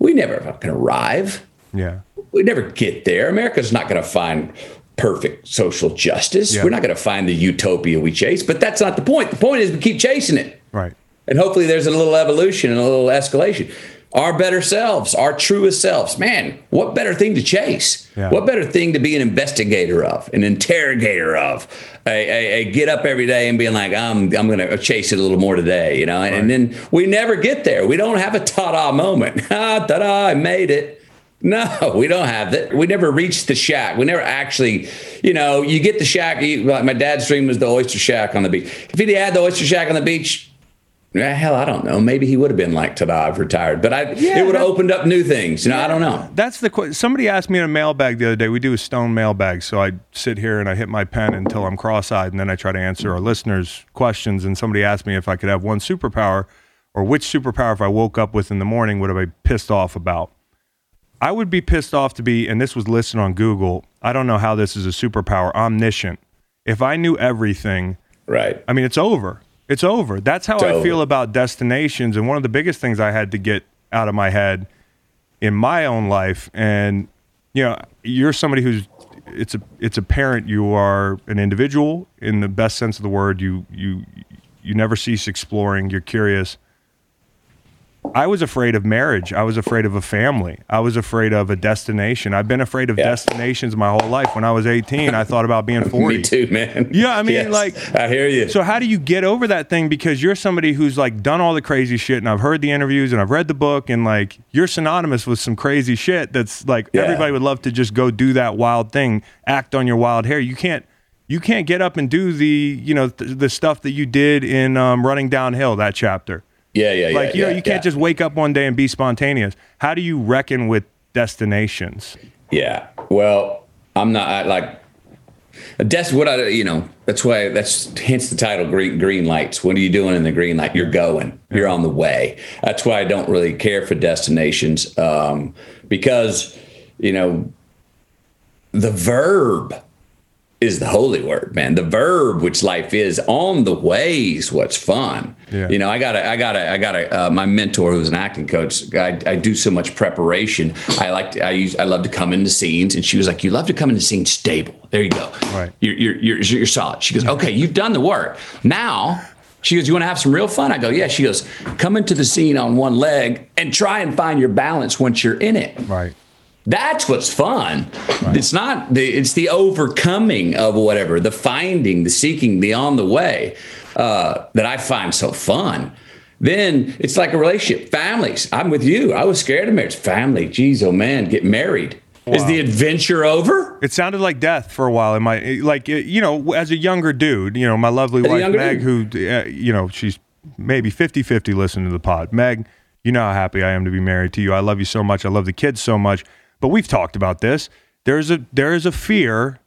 We never fucking arrive. yeah. We never get there. America's not going to find perfect social justice. Yeah. We're not going to find the utopia we chase, but that's not the point. The point is we keep chasing it. Right. And hopefully there's a little evolution and a little escalation. Our better selves, our truest selves. Man, what better thing to chase? Yeah. What better thing to be an investigator of, an interrogator of, a, a, a get up every day and being like, I'm, I'm going to chase it a little more today, you know? And, and then we never get there. We don't have a ta-da moment. Ah, ta-da, I made it. No, we don't have that. We never reached the shack. We never actually, you know, you get the shack. You, like my dad's dream was the oyster shack on the beach. If he had the oyster shack on the beach, hell, I don't know. Maybe he would have been like, ta-da, I've retired. But I, Yeah, it would have opened up new things. You know, I don't know. That's the que- somebody asked me in a mailbag the other day. We do a stone mailbag, so I sit here and I hit my pen until I'm cross-eyed, and then I try to answer our listeners' questions. And somebody asked me if I could have one superpower, or which superpower if I woke up with in the morning would I be pissed off about. I would be pissed off to be, and this was listed on Google. I don't know how this is a superpower. Omniscient. If I knew everything, Right. I mean, it's over. It's over. That's how It's I over. feel about destinations. And one of the biggest things I had to get out of my head in my own life, and you know, you're somebody who's it's a it's apparent you are an individual in the best sense of the word. You you you never cease exploring. You're curious. I was afraid of marriage. I was afraid of a family. I was afraid of a destination. I've been afraid of Yeah. destinations my whole life. When I was 18, I thought about being 40. Me too, man. Yeah, I mean, Yes, like- I hear you. So how do you get over that thing? Because you're somebody who's like done all the crazy shit, and I've heard the interviews and I've read the book, and like you're synonymous with some crazy shit. That's like Yeah. everybody would love to just go do that wild thing, act on your wild hair. You can't. You can't get up and do the you know th- the stuff that you did in um, running downhill that chapter. Yeah, yeah, yeah. Like you know yeah, you can't yeah. just wake up one day and be spontaneous. How do you reckon with destinations? Yeah. Well, I'm not I, like that's what I you know. That's why that's hence the title green green lights. What are you doing in the green light? You're going. You're on the way. That's why I don't really care for destinations um, because you know the verb is the holy word, man. The verb, which life is, on the ways. what's fun. Yeah. You know, I got a, I got a, I got a, uh, my mentor who's an acting coach. I, I do so much preparation. I like, to, I use, I love to come into scenes, and she was like, "You love to come into scenes stable. There you go. Right. You're, you're, you're, you're solid." She goes, "Okay, you've done the work. Now." She goes, You want to have some real fun? I go, Yeah. She goes, Come into the scene on one leg and try and find your balance once you're in it. Right. That's what's fun. It's not the it's the overcoming of whatever, the finding, the seeking, the on the way uh, that I find so fun. Then it's like a relationship, families. I'm with you. I was scared of marriage. Family, geez, oh man, get married. Is the adventure over? It sounded like death for a while in my like you know as a younger dude you know my lovely As wife Meg who uh, you know she's maybe 50-50 listening to the pod Meg you know how happy I am to be married to you I love you so much I love the kids so much but we've talked about this. There's a there is a fear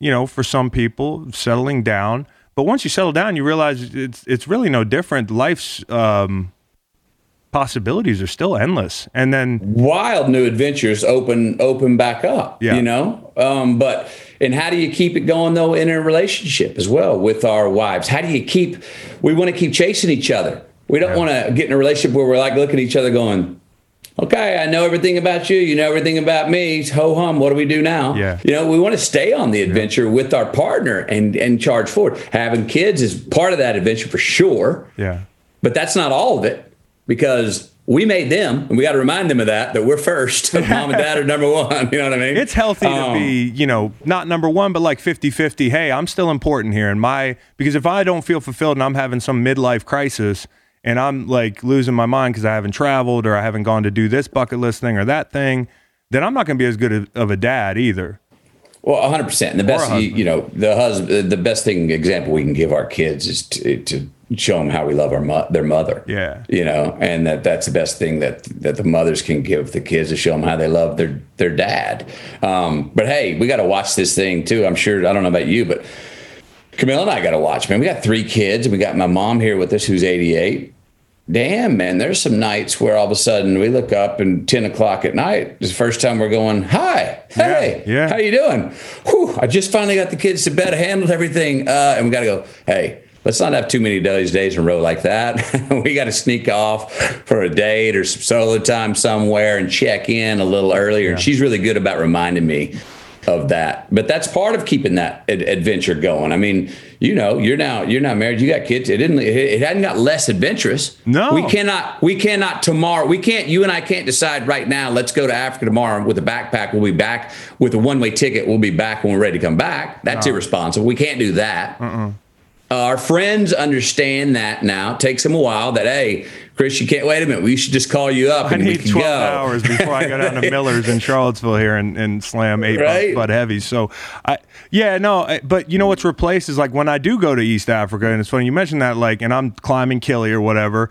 you know for some people settling down. But once you settle down you realize it's it's really no different. Life's um possibilities are still endless. And then wild new adventures open open back up Yeah. you know? Um, but and how do you keep it going though in a relationship as well with our wives? How do you keep we want to keep chasing each other. We don't Yeah. want to get in a relationship where we're like looking at each other going okay i know everything about you. You know everything about me. Ho hum what do we do now? Yeah. you know we want to stay on the adventure with our partner and and charge forward. Having kids is part of that adventure for sure. Yeah. But that's not all of it because we made them and we got to remind them of that that we're first. Mom and dad are number one you know what i mean? It's healthy to Um, be, you know, not number one, but like 50 50. Hey, I'm still important here. And my, because if I don't feel fulfilled and I'm having some midlife crisis and I'm like losing my mind because I haven't traveled or I haven't gone to do this bucket list thing or that thing, then I'm not going to be as good of a dad either. well 100% and the best you, you know the husband the best thing example we can give our kids is to, to show them how we love our mo- their mother. Yeah. you know, and that that's the best thing that that the mothers can give the kids to show them how they love their their dad. Um, but hey, we got to watch this thing too. I'm sure. I don't know about you, but Camille and I got to watch. Man, we got three kids, and we got my mom here with us, who's 88. Damn, man, there's some nights where all of a sudden we look up and 10 o'clock at night is the first time we're going, hi, hey, Yeah, yeah. how you doing? Whew, I just finally got the kids to bed, handled everything. Uh, and we got to go, hey, let's not have too many days, days in a row like that. we got to sneak off for a date or some solo time somewhere and check in a little earlier. And she's really good about reminding me of that. But that's part of keeping that ad- adventure going. I mean, you know, you're now you're not married. You got kids. It didn't. It, it hadn't got less adventurous. No. we cannot. We cannot tomorrow. We can't. You and I can't decide right now. Let's go to Africa tomorrow with a backpack. We'll be back with a one way ticket. We'll be back when we're ready to come back. That's irresponsible. We can't do that. Uh-uh. Our friends understand that now. It takes them a while. That hey, Chris, you can't wait a minute. We should just call you up I and we need can 12 go. hours before I go down to Miller's in Charlottesville here and, and slam eight Right. Bud heavies. So, I yeah, no, but you know what's replaced is like when I do go to East Africa, and it's funny you mentioned that, like, and I'm climbing Killy or whatever,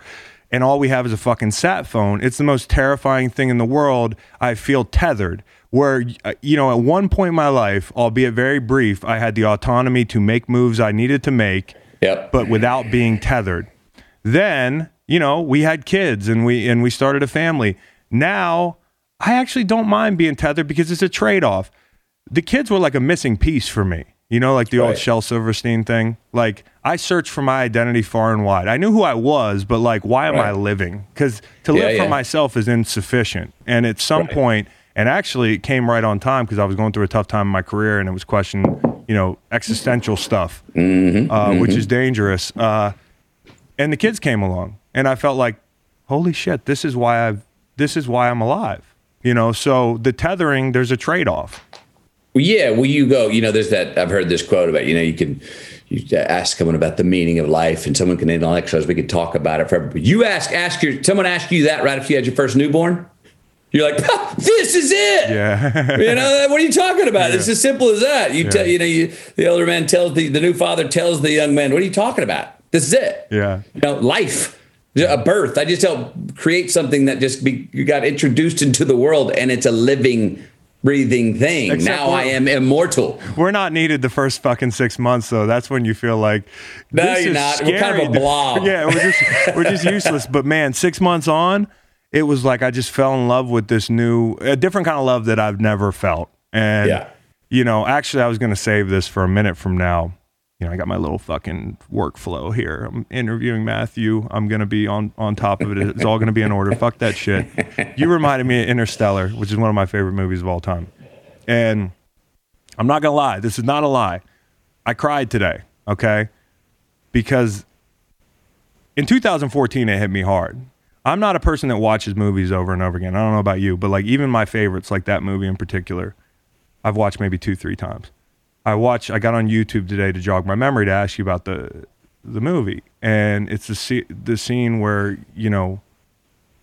and all we have is a fucking sat phone. It's the most terrifying thing in the world. I feel tethered. Where uh, you know, at one point in my life, albeit very brief, I had the autonomy to make moves I needed to make Yep. but without being tethered. Then, you know, we had kids and we and we started a family. Now, I actually don't mind being tethered because it's a trade-off. The kids were like a missing piece for me. You know, like the old Right. Shel Silverstein thing. Like I searched for my identity far and wide. I knew who I was, but like why am I living? Cuz to Yeah, live for myself is insufficient. And at some Right. point and actually it came right on time because I was going through a tough time in my career and it was questioning, you know, existential stuff, uh, which is dangerous. Uh, and the kids came along, and I felt like, holy shit, this is why I've, this is why I'm alive. You know, so the tethering, there's a trade off. Well, yeah, well, you go. You know, there's that. I've heard this quote about. You know, you can you ask someone about the meaning of life, and someone can intellectualize. We could talk about it forever. But you ask, ask your someone ask you that right after you had your first newborn. You're like, this is it. Yeah. You know, what are you talking about? It's as simple as that. You tell, you know, you, the elder man tells the, the new father tells the young man, what are you talking about? This is it. Yeah. You know, life, a birth. I just help create something that just be, you got introduced into the world and it's a living, breathing thing. Except now I am immortal. We're not needed the first fucking six months, though. That's when you feel like No, this you're is not. We're kind of a scary. blob. Yeah, we're just we're just useless. But man, six months on, it was like I just fell in love with this new, a different kind of love that I've never felt. And Yeah. you know, actually, I was going to save this for a minute from now. You know, I got my little fucking workflow here. I'm interviewing Matthew. I'm to be on on top of it. It's all to be in order. Fuck that shit. You reminded me of Interstellar, which is one of my favorite movies of all time. And I'm not to lie. This is not a lie. I cried today, okay? Because in 2014, it hit me hard. I'm not a person that watches movies over and over again. I don't know about you, but like even my favorites, like that movie in particular, I've watched maybe two, three times. I watched. I got on YouTube today to jog my memory to ask you about the the movie, and it's the the scene where you know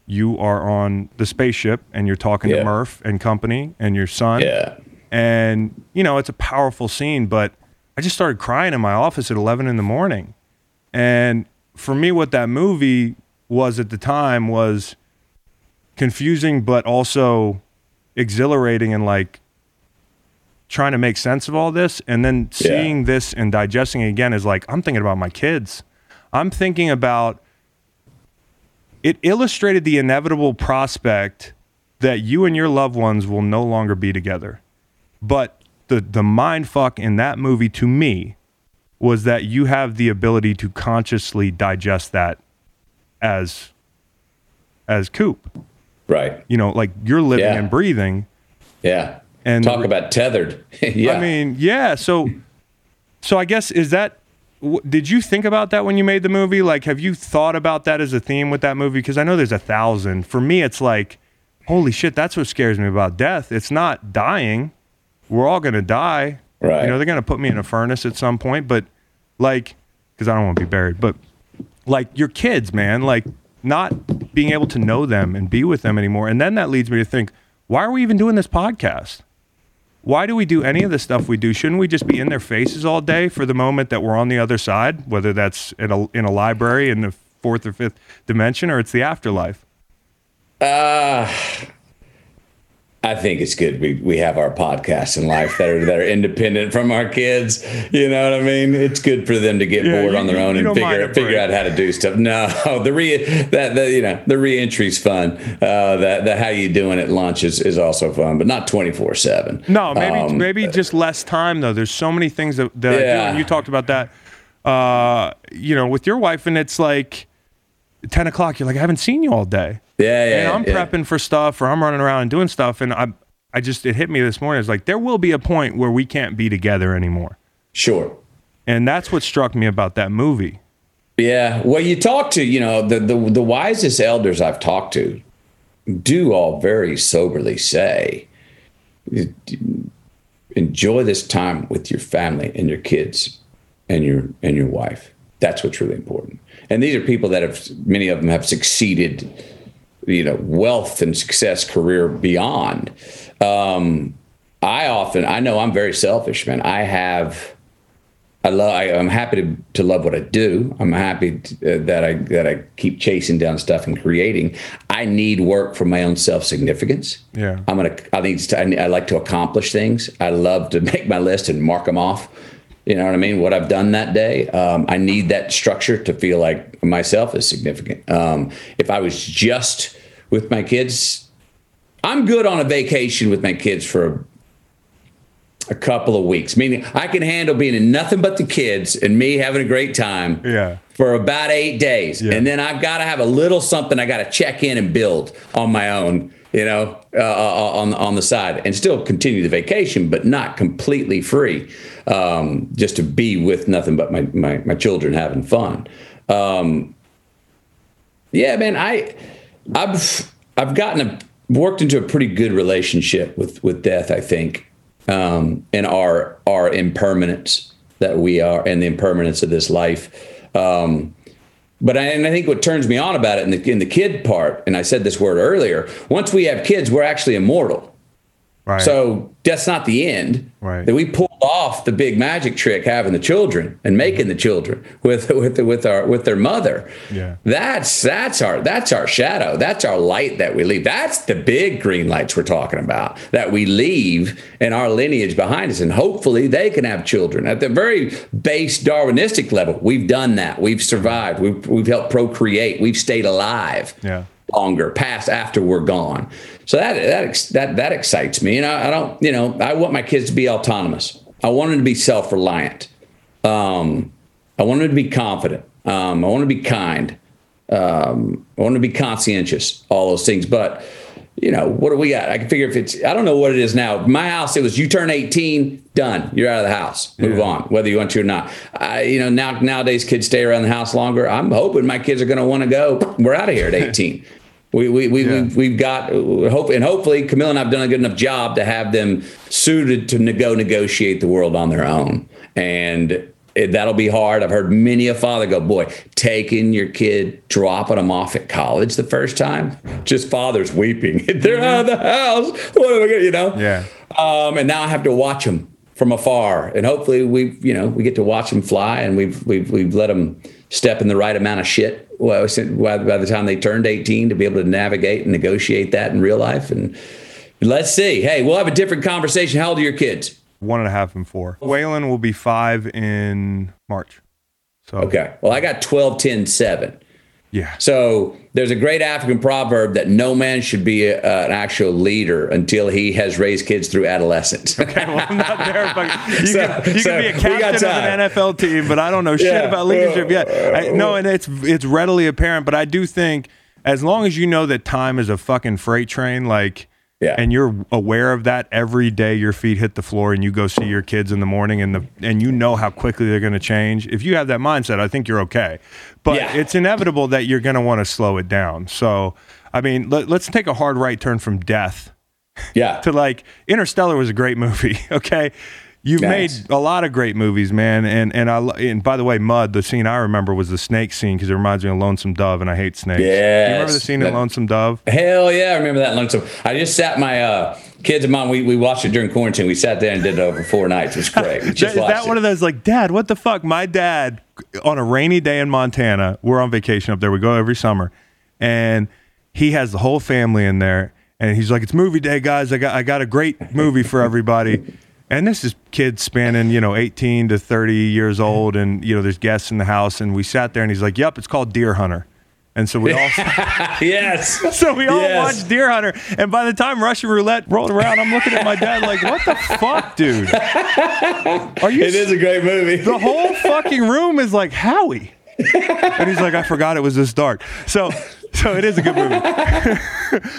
you are on the spaceship and you're talking to Murph and company and your son Yeah. and you know it's a powerful scene but i just started crying in my office at 11 in the morning and for me what that movie was at the time was confusing but also exhilarating and like trying to make sense of all this and then Yeah. seeing this and digesting it again is like i'm thinking about my kids i'm thinking about it illustrated the inevitable prospect that you and your loved ones will no longer be together. But the the mind fuck in that movie to me was that you have the ability to consciously digest that as as Coop. Right. You know, like you're living Yeah. and breathing. Yeah. And Talk about tethered. yeah. I mean, yeah. So, so I guess is that. Did you think about that when you made the movie? Like, have you thought about that as a theme with that movie? Because I know there's a thousand. For me, it's like, holy shit, that's what scares me about death. It's not dying. We're all gonna die. Right. You know, they're gonna put me in a furnace at some point, but like, because I don't want to be buried. But like your kids, man, like not being able to know them and be with them anymore. And then that leads me to think, why are we even doing this podcast? Why do we do any of the stuff we do? Shouldn't we just be in their faces all day for the moment that we're on the other side, whether that's in a in a library in the fourth or fifth dimension or it's the afterlife? Uh I think it's good we, we have our podcasts in life that are that are independent from our kids. You know what I mean? It's good for them to get Yeah, bored you- on their own and figure figure out how to do stuff. No, the re that the you know the reentry's fun. Uh, that the how you doing at lunch is, is also fun, but not twenty four seven. No, maybe Um, maybe just less time though. There's so many things that, that I do, and you talked about that. Uh, you know, with your wife, and it's like ten o'clock. You're like, I haven't seen you all day. Yeah, yeah. and I'm yeah. prepping for stuff, or I'm running around and doing stuff, and I I just it hit me this morning. It's like there will be a point where we can't be together anymore, Sure. and that's what struck me about that movie. Yeah. Well, you talk to, you know, the, the, the wisest elders I've talked to do all very soberly say, enjoy this time with your family and your kids and your, and your wife. That's what's really important. And these are people that have, many of them have succeeded, you know, wealth and success career beyond. Um, I often, I know I'm very selfish, man. I have, I love. I, I'm happy to, to love what I do. I'm happy to, uh, that I that I keep chasing down stuff and creating. I need work for my own self significance. Yeah. I'm gonna. I need. To, I, need- I like to accomplish things. I love to make my list and mark them off. You know what I mean? What I've done that day. Um, I need that structure to feel like myself is significant. Um, if I was just with my kids, I'm good on a vacation with my kids for a couple of weeks. Meaning, I can handle being in nothing but the kids and me having a great time Yeah. for about eight days, Yeah. and then I've got to have a little something I got to check in and build on my own. You know, uh, uh, on on the side, and still continue the vacation, but not completely free. Um, just to be with nothing but my my, my children having fun. Um, yeah, man, I I've I've gotten a worked into a pretty good relationship with with death, I think, um, and our our impermanence that we are and the impermanence of this life. Um, but I, and I think what turns me on about it in the in the kid part, and I said this word earlier. Once we have kids, we're actually immortal. Right. So that's not the end. Right. That we pulled off the big magic trick, having the children and making the children with with with our with their mother. Yeah. That's that's our that's our shadow. That's our light that we leave. That's the big green lights we're talking about that we leave in our lineage behind us, and hopefully they can have children at the very base Darwinistic level. We've done that. We've survived. We've we've helped procreate. We've stayed alive Yeah. longer past after we're gone. So that that that that excites me, and I, I don't, you know, I want my kids to be autonomous. I want them to be self reliant. Um, I want them to be confident. Um, I want to be kind. Um, I want to be conscientious. All those things, but. You know, what do we got? I can figure if it's, I don't know what it is now. My house, it was you turn 18, done. You're out of the house. Move Yeah. on, whether you want to or not. I, you know, now nowadays kids stay around the house longer. I'm hoping my kids are going to want to go. We're out of here at 18. We, we, we, Yeah. we've, we've got, hope, and hopefully Camille and I've done a good enough job to have them suited to go negotiate the world on their own. And it, that'll be hard. I've heard many a father go, boy, taking your kid, dropping them off at college the first time, just fathers weeping. They're out of the house. What am I going to, you know? Yeah. Um, and now I have to watch them from afar, and hopefully we, you know, we get to watch them fly, and we've we've we've let them step in the right amount of shit. Well, by by the time they turned 18, to be able to navigate and negotiate that in real life, and let's see. Hey, we'll have a different conversation. How old are your kids? One and a half and four. Waylon will be five in March. So Okay. Well, I got 12, 10, 7. Yeah. So there's a great African proverb that no man should be a, an actual leader until he has raised kids through adolescence. Well, I'm not there, but you, So- can, you so can be a captain of an. NFL team, but I don't know shit Yeah. about leadership yet. I, no, and it's it's readily apparent, but I do think as long as you know that time is a fucking freight train, like. Yeah. And you're aware of that every day your feet hit the floor and you go see your kids in the morning and the and you know how quickly they're going to change. If you have that mindset, I think you're okay. But Yeah. it's inevitable that you're going to want to slow it down. So, I mean, let, let's take a hard right turn from death yeah. to like Interstellar was a great movie. Okay, you've Nice. made a lot of great movies, man. And and I and by the way, Mud. The scene I remember was the snake scene because it reminds me of Lonesome Dove, and I hate snakes. Yeah, you remember the scene in Lonesome Dove? Hell yeah, I remember that lonesome. I just sat my uh kids and mom, we, we watched it during quarantine. We sat there and did it over four nights. It was great. We just Is that watched one of those like, Dad, what the fuck? My dad, on a rainy day in Montana, we're on vacation up there. We go every summer, and he has the whole family in there, and he's like, "It's movie day, guys. I got I got a great movie for everybody." And this is kids spanning, you know, 18 to 30 years old, and you know, there's guests in the house, and we sat there, and he's like, "Yep, it's called Deer Hunter." And so we all yes. So we all Yes. watched Deer Hunter, and by the time Russian Roulette rolled around, I'm looking at my dad like, "What the fuck, dude? Are you?" It is a great movie. the whole fucking room is like Howie, and he's like, "I forgot it was this dark." So, so it is a good movie,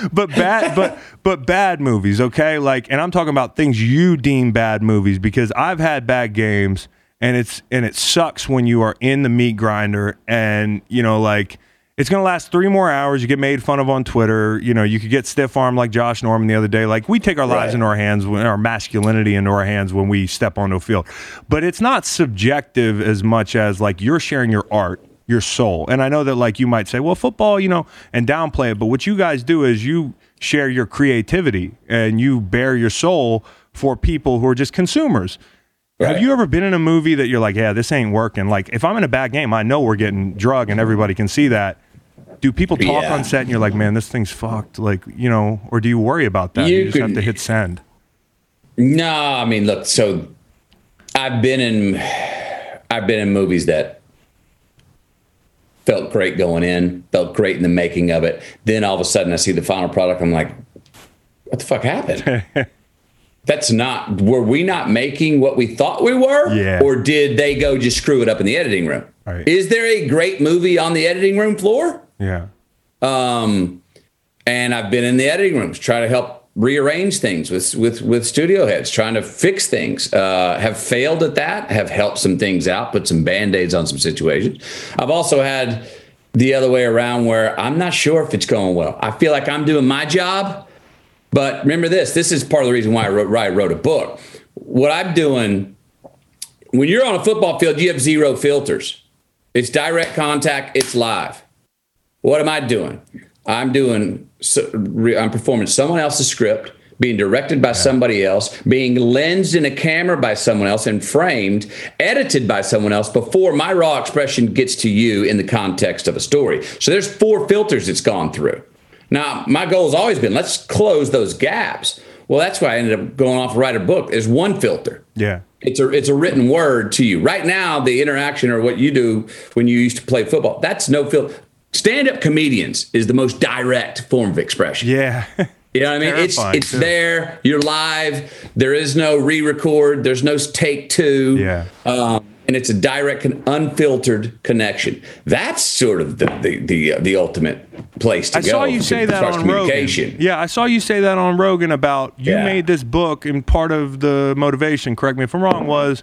but bad, but but bad movies, okay? Like, and I'm talking about things you deem bad movies because I've had bad games, and it's and it sucks when you are in the meat grinder, and you know, like it's going to last three more hours. You get made fun of on Twitter. You know, you could get stiff arm like Josh Norman the other day. Like, we take our lives Right. into our hands, when, our masculinity into our hands when we step onto a field. But it's not subjective as much as like you're sharing your art, your soul. And I know that like you might say, well, football, you know, and downplay it. But what you guys do is you share your creativity and you bear your soul for people who are just consumers. Have you ever been in a movie that you're like, yeah, this ain't working? Like, if I'm in a bad game, I know we're getting drug and everybody can see that. Do people talk Yeah. on set and you're like, man, this thing's fucked? Like, you know, or do you worry about that? You, You just have to hit send. No, I mean, look. So, I've been in, I've been in movies that felt great going in, felt great in the making of it. Then all of a sudden, I see the final product. I'm like, what the fuck happened? That's not. Were we not making what we thought we were? Yeah. Or did they go just screw it up in the editing room? Right. Is there a great movie on the editing room floor? Yeah. Um, and I've been in the editing rooms trying to help rearrange things with with with studio heads, trying to fix things. Uh, have failed at that. Have helped some things out, put some band aids on some situations. I've also had the other way around where I'm not sure if it's going well. I feel like I'm doing my job, but remember this. This is part of the reason why I wrote, why I wrote a book. What I'm doing when you're on a football field, you have zero filters. It's direct contact. It's live. What am I doing? I'm doing. I'm performing someone else's script, being directed by somebody else, being lensed in a camera by someone else, and framed, edited by someone else before my raw expression gets to you in the context of a story. So there's four filters it's gone through. Now, my goal has always been let's close those gaps. Well, that's why I ended up going off to write a book. There's one filter. Yeah. It's a it's a written word to you. Right now, the interaction or what you do when you used to play football, that's no fil Stand-up comedians is the most direct form of expression. Yeah. You know what I mean? It's Terrifying, it's too. there. You're live. There is no re-record. There's no take two. Yeah. Um, and it's a direct, and unfiltered connection. That's sort of the the the, uh, the ultimate place to I go. saw you say that on Rogan. Yeah, I saw you say that on Rogan about you Yeah. made this book and part of the motivation, correct me if I'm wrong, was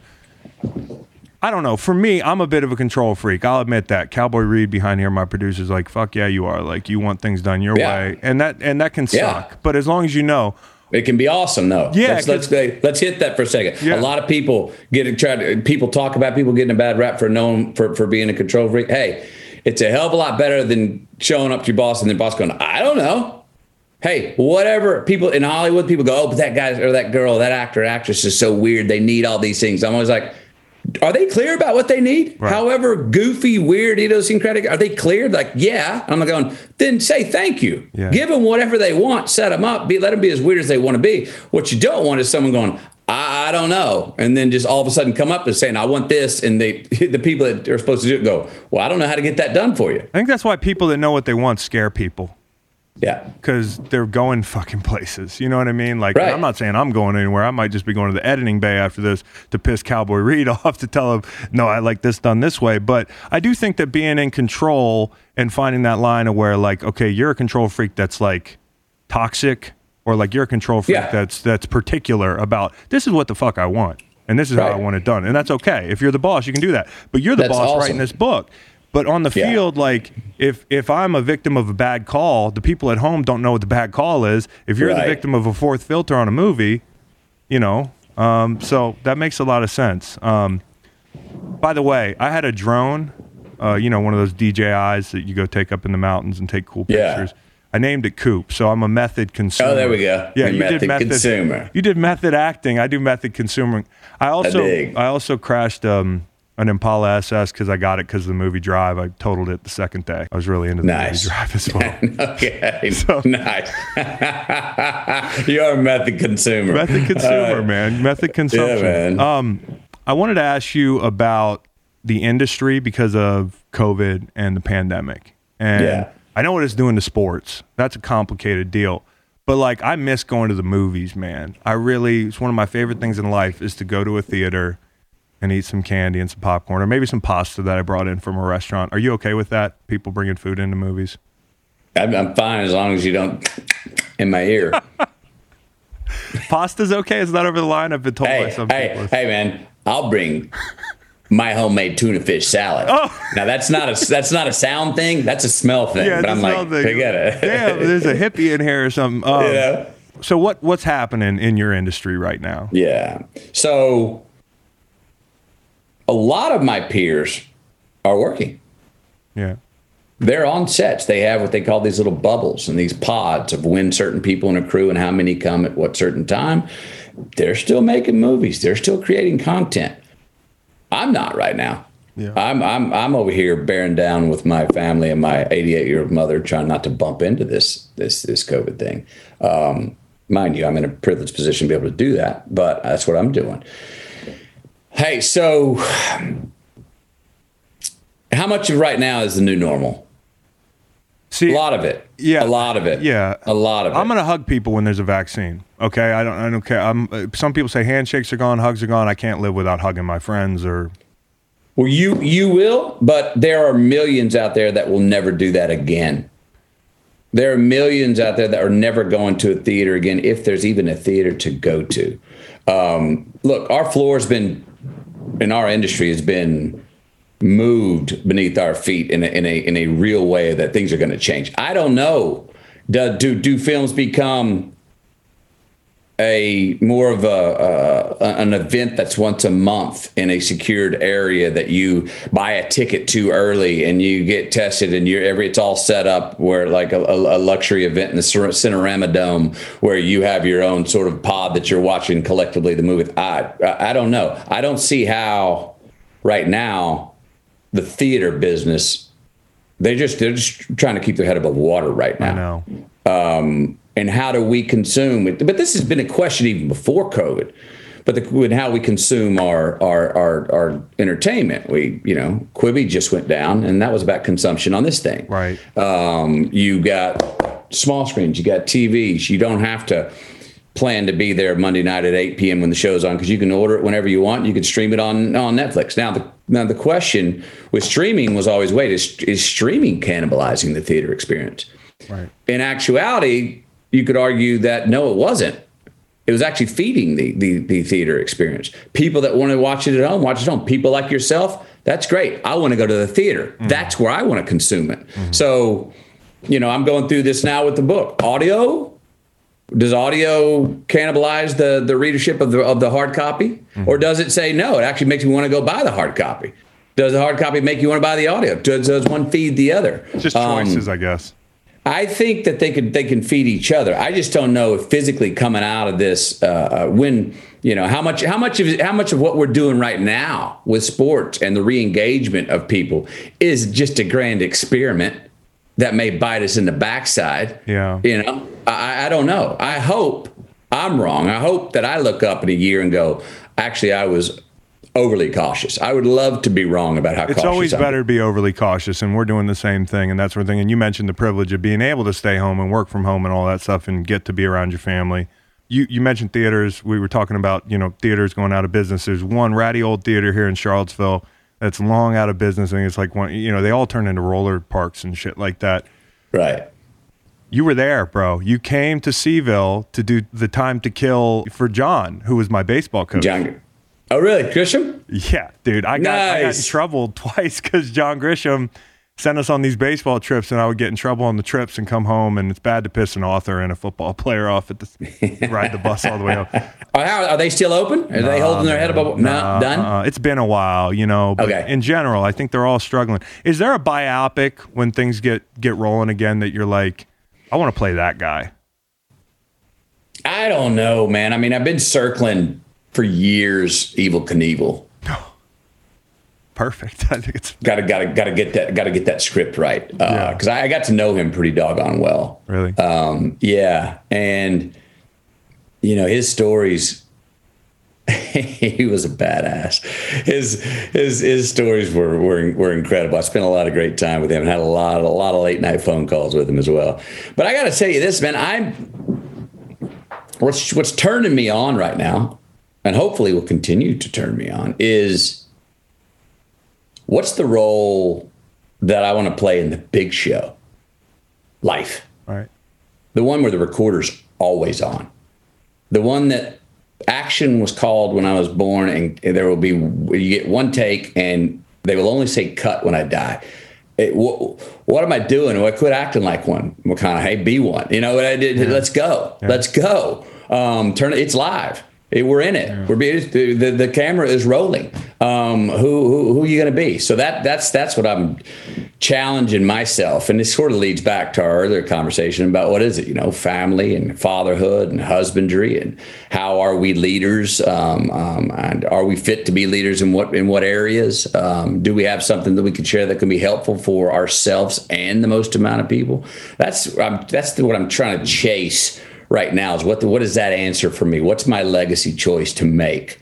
I don't know. For me, I'm a bit of a control freak. I'll admit that. Cowboy Reed behind here, my producer's like, "Fuck yeah, you are." Like you want things done your Yeah. way, and that and that can Yeah. suck. But as long as you know, It can be awesome though. Yeah, let's let's, let's hit that for a second. Yeah. A lot of people get try to people talk about people getting a bad rap for known for, for being a control freak. Hey, it's a hell of a lot better than showing up to your boss and the boss going, I don't know. Hey, whatever people in Hollywood, people go, oh, but that guy or that girl, that actor, actress is so weird. They need all these things. I'm always like, are they clear about what they need? Right. However goofy, weird, idiosyncratic, are they clear? Like, yeah. I'm going, then say thank you. Yeah. Give them whatever they want, set them up, be let them be as weird as they want to be. What you don't want is someone going, I, I don't know, and then just all of a sudden come up and saying, I want this, and they the people that are supposed to do it go, well, I don't know how to get that done for you. I think that's why people that know what they want scare people. Yeah. because they're going fucking places. You know what I mean? Like, Right. I'm not saying I'm going anywhere. I might just be going to the editing bay after this to piss Cowboy Reed off to tell him, no, I like this done this way. But I do think that being in control and finding that line of where, like, okay, you're a control freak that's like toxic, or like you're a control freak Yeah. that's that's particular about this is what the fuck I want. And this is how I want it done. And that's okay. If you're the boss, you can do that. But you're the That's boss awesome. writing this book. But on the Yeah. field, like if if I'm a victim of a bad call, the people at home don't know what the bad call is. If you're the victim of a fourth filter on a movie, you know, um, so that makes a lot of sense. Um, by the way, I had a drone, uh, you know, one of those DJIs that you go take up in the mountains and take cool Yeah. pictures. I named it Coop, so I'm a method consumer. Oh, there we go. Yeah, You're you method did method consumer. You did method acting. I do method consuming. I also dig. I, also crashed um, an Impala SS because I got it because of the movie Drive. I totaled it the second day. I was really into the Nice. movie Drive as well. Okay, So- nice. You're a method consumer. method consumer, man. Method consumption. man. Um, I wanted to ask you about the industry because of COVID and the pandemic. And Yeah. I know what it's doing to sports. That's a complicated deal. But like I miss going to the movies, man. I really it's one of my favorite things in life is to go to a theater and eat some candy and some popcorn or maybe some pasta that I brought in from a restaurant. Are you okay with that? People bringing food into movies? I'm, I'm fine as long as you don't in my ear. Pasta's okay. It's not over the line. I've been told by hey, some hey, people. hey, man! I'll bring my homemade tuna fish salad. Oh. Now that's not a that's not a sound thing. That's a smell thing. Yeah, but I'm like, thing. forget it. Damn, there's a hippie in here or something. Um, know? So what what's happening in your industry right now? Yeah. So a lot of my peers are working. Yeah. They're on sets. They have what they call these little bubbles and these pods of when certain people in a crew and how many come at what certain time. They're still making movies. They're still creating content. I'm not right now. Yeah. I'm I'm I'm over here bearing down with my family and my 88 year old mother, trying not to bump into this this this COVID thing. Um, mind you, I'm in a privileged position to be able to do that, but that's what I'm doing. Hey, so how much of right now is the new normal? See, A lot of it. Yeah. A lot of it. Yeah. A lot of it. I'm gonna hug people when there's a vaccine. Okay, I don't. I don't care. I'm, some people say handshakes are gone, hugs are gone. I can't live without hugging my friends or. Well, you you will, but there are millions out there that will never do that again. There are millions out there that are never going to a theater again, if there's even a theater to go to. Um, look, our floor has been in our industry has been moved beneath our feet in a, in a in a real way that things are going to change. I don't know. Do do, do films become a more of a uh, an event that's once a month in a secured area that you buy a ticket to early and you get tested and you're every it's all set up where like a, a luxury event in the Cinerama Dome where you have your own sort of pod that you're watching collectively the movie. I I don't know. I don't see how right now the theater business they just they're just trying to keep their head above water right now I know. And how do we consume it? But this has been a question even before COVID. But the, with how we consume our, our our our entertainment, we you know Quibi just went down, and that was about consumption on this thing. Right. Um, you got small screens, you got TVs. You don't have to plan to be there Monday night at 8 p.m. when the show's on because you can order it whenever you want. You can stream it on on Netflix. Now the now the question with streaming was always, wait, is is streaming cannibalizing the theater experience? Right. in actuality, you could argue that no, it wasn't. It was actually feeding the, the, the theater experience. People that want to watch it at home, watch it at home. People like yourself, that's great. I want to go to the theater. Mm. That's where I want to consume it. Mm-hmm. So, you know, I'm going through this now with the book. Audio, does audio cannibalize the, the readership of the, of the hard copy? Mm-hmm. Or does it say, no, it actually makes me want to go buy the hard copy? Does the hard copy make you want to buy the audio? Does, does one feed the other? Just Um, choices, I guess. I think that they could they can feed each other. I just don't know if physically coming out of this uh, when you know how much how much of how much of what we're doing right now with sports and the re-engagement of people is just a grand experiment that may bite us in the backside. Yeah. you know, I, I don't know. I hope I'm wrong. I hope that I look up in a year and go, actually, I was overly cautious. I would love to be wrong about how It's always I'm better to be overly cautious, and we're doing the same thing, and that's one thing. And you mentioned the privilege of being able to stay home and work from home and all that stuff, and get to be around your family. You you mentioned theaters. We were talking about you know theaters going out of business. There's one ratty old theater here in Charlottesville that's long out of business, and it's like one. You know they all turn into roller parks and shit like that. Right. You were there, bro. You came to C-ville to do the time to kill for John, who was my baseball coach. John. Oh, really, Grisham? Yeah, dude. I got I got in trouble twice because John Grisham sent us on these baseball trips, and I would get in trouble on the trips and come home, and it's bad to piss an author and a football player off at the ride the bus all the way home. Are, are they still open? Are they holding their head above? No, Uh, done. uh, it's been a while, you know. But Okay. in general, I think they're all struggling. Is there a biopic when things get get rolling again that you're like, I want to play that guy. I don't know, man. I mean, I've been circling for years Evel Knievel. Perfect. I think it's Gotta gotta gotta get that gotta get that script right. Yeah. because I, I got to know him pretty doggone well. really. Um, yeah, and you know his stories. he was a badass. His his his stories were, were were incredible. I spent a lot of great time with him and had a lot a lot of late night phone calls with him as well. But I got to tell you this, man. I'm what's what's turning me on right now, and hopefully will continue to turn me on is what's the role that I want to play in the big show, life right. the one where the recorder's always on, the one that action was called when I was born, and there will be you get one take, and they will only say cut when I die. It, what, what am I doing? Well, I quit acting like one. McConaughey, be one. You know what I did? Let's go. Let's go. Um, turn it. It's live. It- we're in it. We're being, the, the camera is rolling. Um, who who who are you going to be? So that that's that's what I'm challenging myself, and this sort of leads back to our earlier conversation about what is it? You know, family and fatherhood and husbandry, and how are we leaders? Um, um, and are we fit to be leaders in what in what areas? Um, do we have something that we can share that can be helpful for ourselves and the most amount of people? That's I'm, that's the, what I'm trying to chase right now is what the, what is that answer for me? What's my legacy choice to make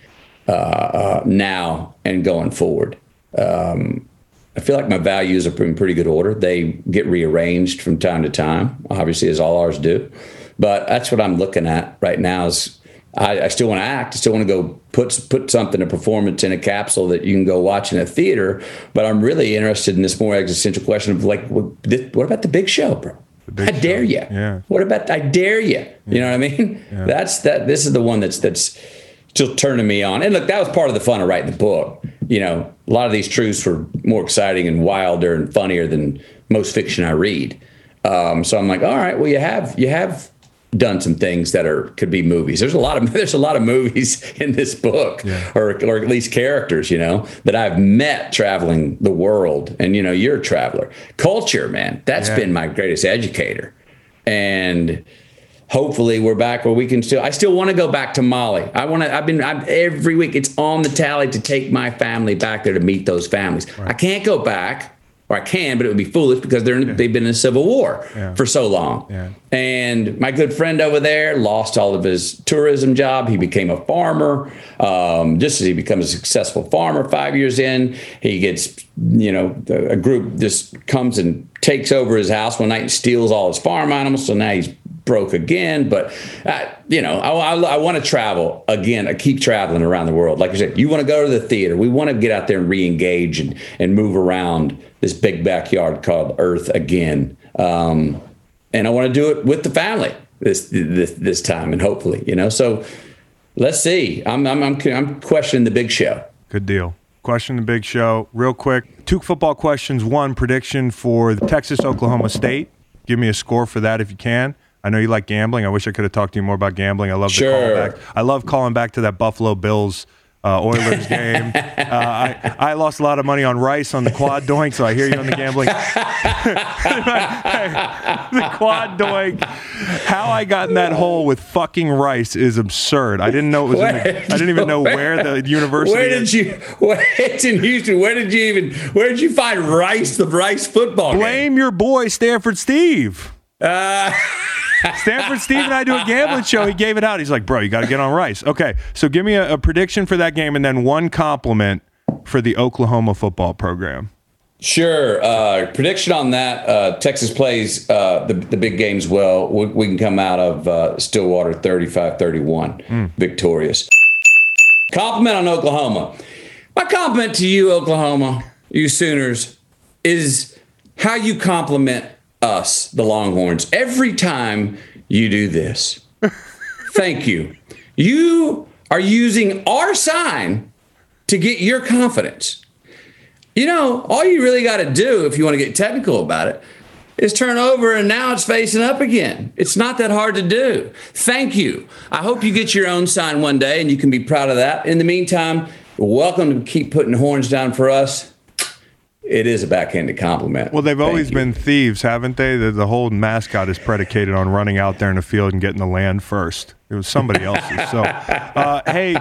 uh, uh, now and going forward? Um, I feel like my values are in pretty good order. They get rearranged from time to time, obviously, as all ours do. But that's what I'm looking at right now. Is I, I still want to act. I still want to go put put something, a performance in a capsule that you can go watch in a theater. But I'm really interested in this more existential question of like, what, this, what about the big show, bro? I dare you. Yeah. What about I dare you? You know what I mean? That's that. This is the one that's that's still turning me on. And look, that was part of the fun of writing the book. You know, a lot of these truths were more exciting and wilder and funnier than most fiction I read. Um, so I'm like, all right, well, you have you have done some things that are could be movies. There's a lot of there's a lot of movies in this book, or or at least characters, you know, that I've met traveling the world. And you know, you're a traveler. Culture, man, that's Yeah. been my greatest educator. And hopefully we're back where we can still i still want to go back to mali i want to i've been I'm, every week it's on the tally to take my family back there to meet those families i can't go back or i can but it would be foolish because they're in, they've been in a civil war Yeah. for so long Yeah. and my good friend over there lost all of his tourism job he became a farmer um, just as he becomes a successful farmer five years in he gets you know a a group just comes and takes over his house one night and steals all his farm animals so now he's broke again. But uh, you know, I, I, I want to travel again. I keep traveling around the world. Like I said, you want to go to the theater. We want to get out there and re-engage and and move around this big backyard called Earth again. Um, and I want to do it with the family this this this time, and hopefully, you know. So let's see. I'm I'm I'm, I'm questioning the big show. Good deal. Question the big show. Real quick. Two football questions. One prediction for the Texas Oklahoma State. Give me a score for that if you can. I know you like gambling. I wish I could have talked to you more about gambling. I love the Sure. callback. I love calling back to that Buffalo Bills uh, Oilers game. Uh, I, I lost a lot of money on rice on the quad doink, so I hear you on the gambling. the quad doink. How I got in that hole with fucking rice is absurd. I didn't know it was. In the, I didn't even know where the university. Where is. did you? Where, it's in Houston. Where did you even? Where did you find Rice? The Rice football game? Blame your boy Stanford Steve. Uh, Stanford Steve and I do a gambling show. He gave it out. He's like, bro, you got to get on rice. Okay, so give me a, a prediction for that game and then one compliment for the Oklahoma football program. Sure. Uh, prediction on that: uh, Texas plays uh, the the big games well. We, we can come out of uh, Stillwater 35-31 victorious. Compliment on Oklahoma. My compliment to you, Oklahoma, you Sooners, is how you compliment us, the Longhorns, every time you do this. Thank you. You are using our sign to get your confidence. You know, all you really got to do if you want to get technical about it is turn over and now it's facing up again. It's not that hard to do. Thank you. I hope you get your own sign one day and you can be proud of that. In the meantime, welcome to keep putting horns down for us. It is a backhanded compliment. Well, they've Thank always you. been thieves, haven't they? The, the whole mascot is predicated on running out there in the field and getting the land first. It was somebody else's. So, uh, hey,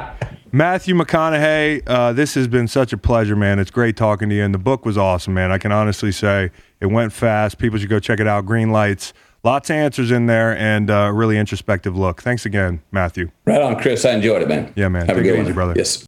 Matthew McConaughey, uh, this has been such a pleasure, man. It's great talking to you. And the book was awesome, man. I can honestly say it went fast. People should go check it out. Green Lights. Lots of answers in there and uh, really introspective look. Thanks again, Matthew. Right on, Chris. I enjoyed it, man. Yeah, man. Have Take a it good easy, one. brother. Yes.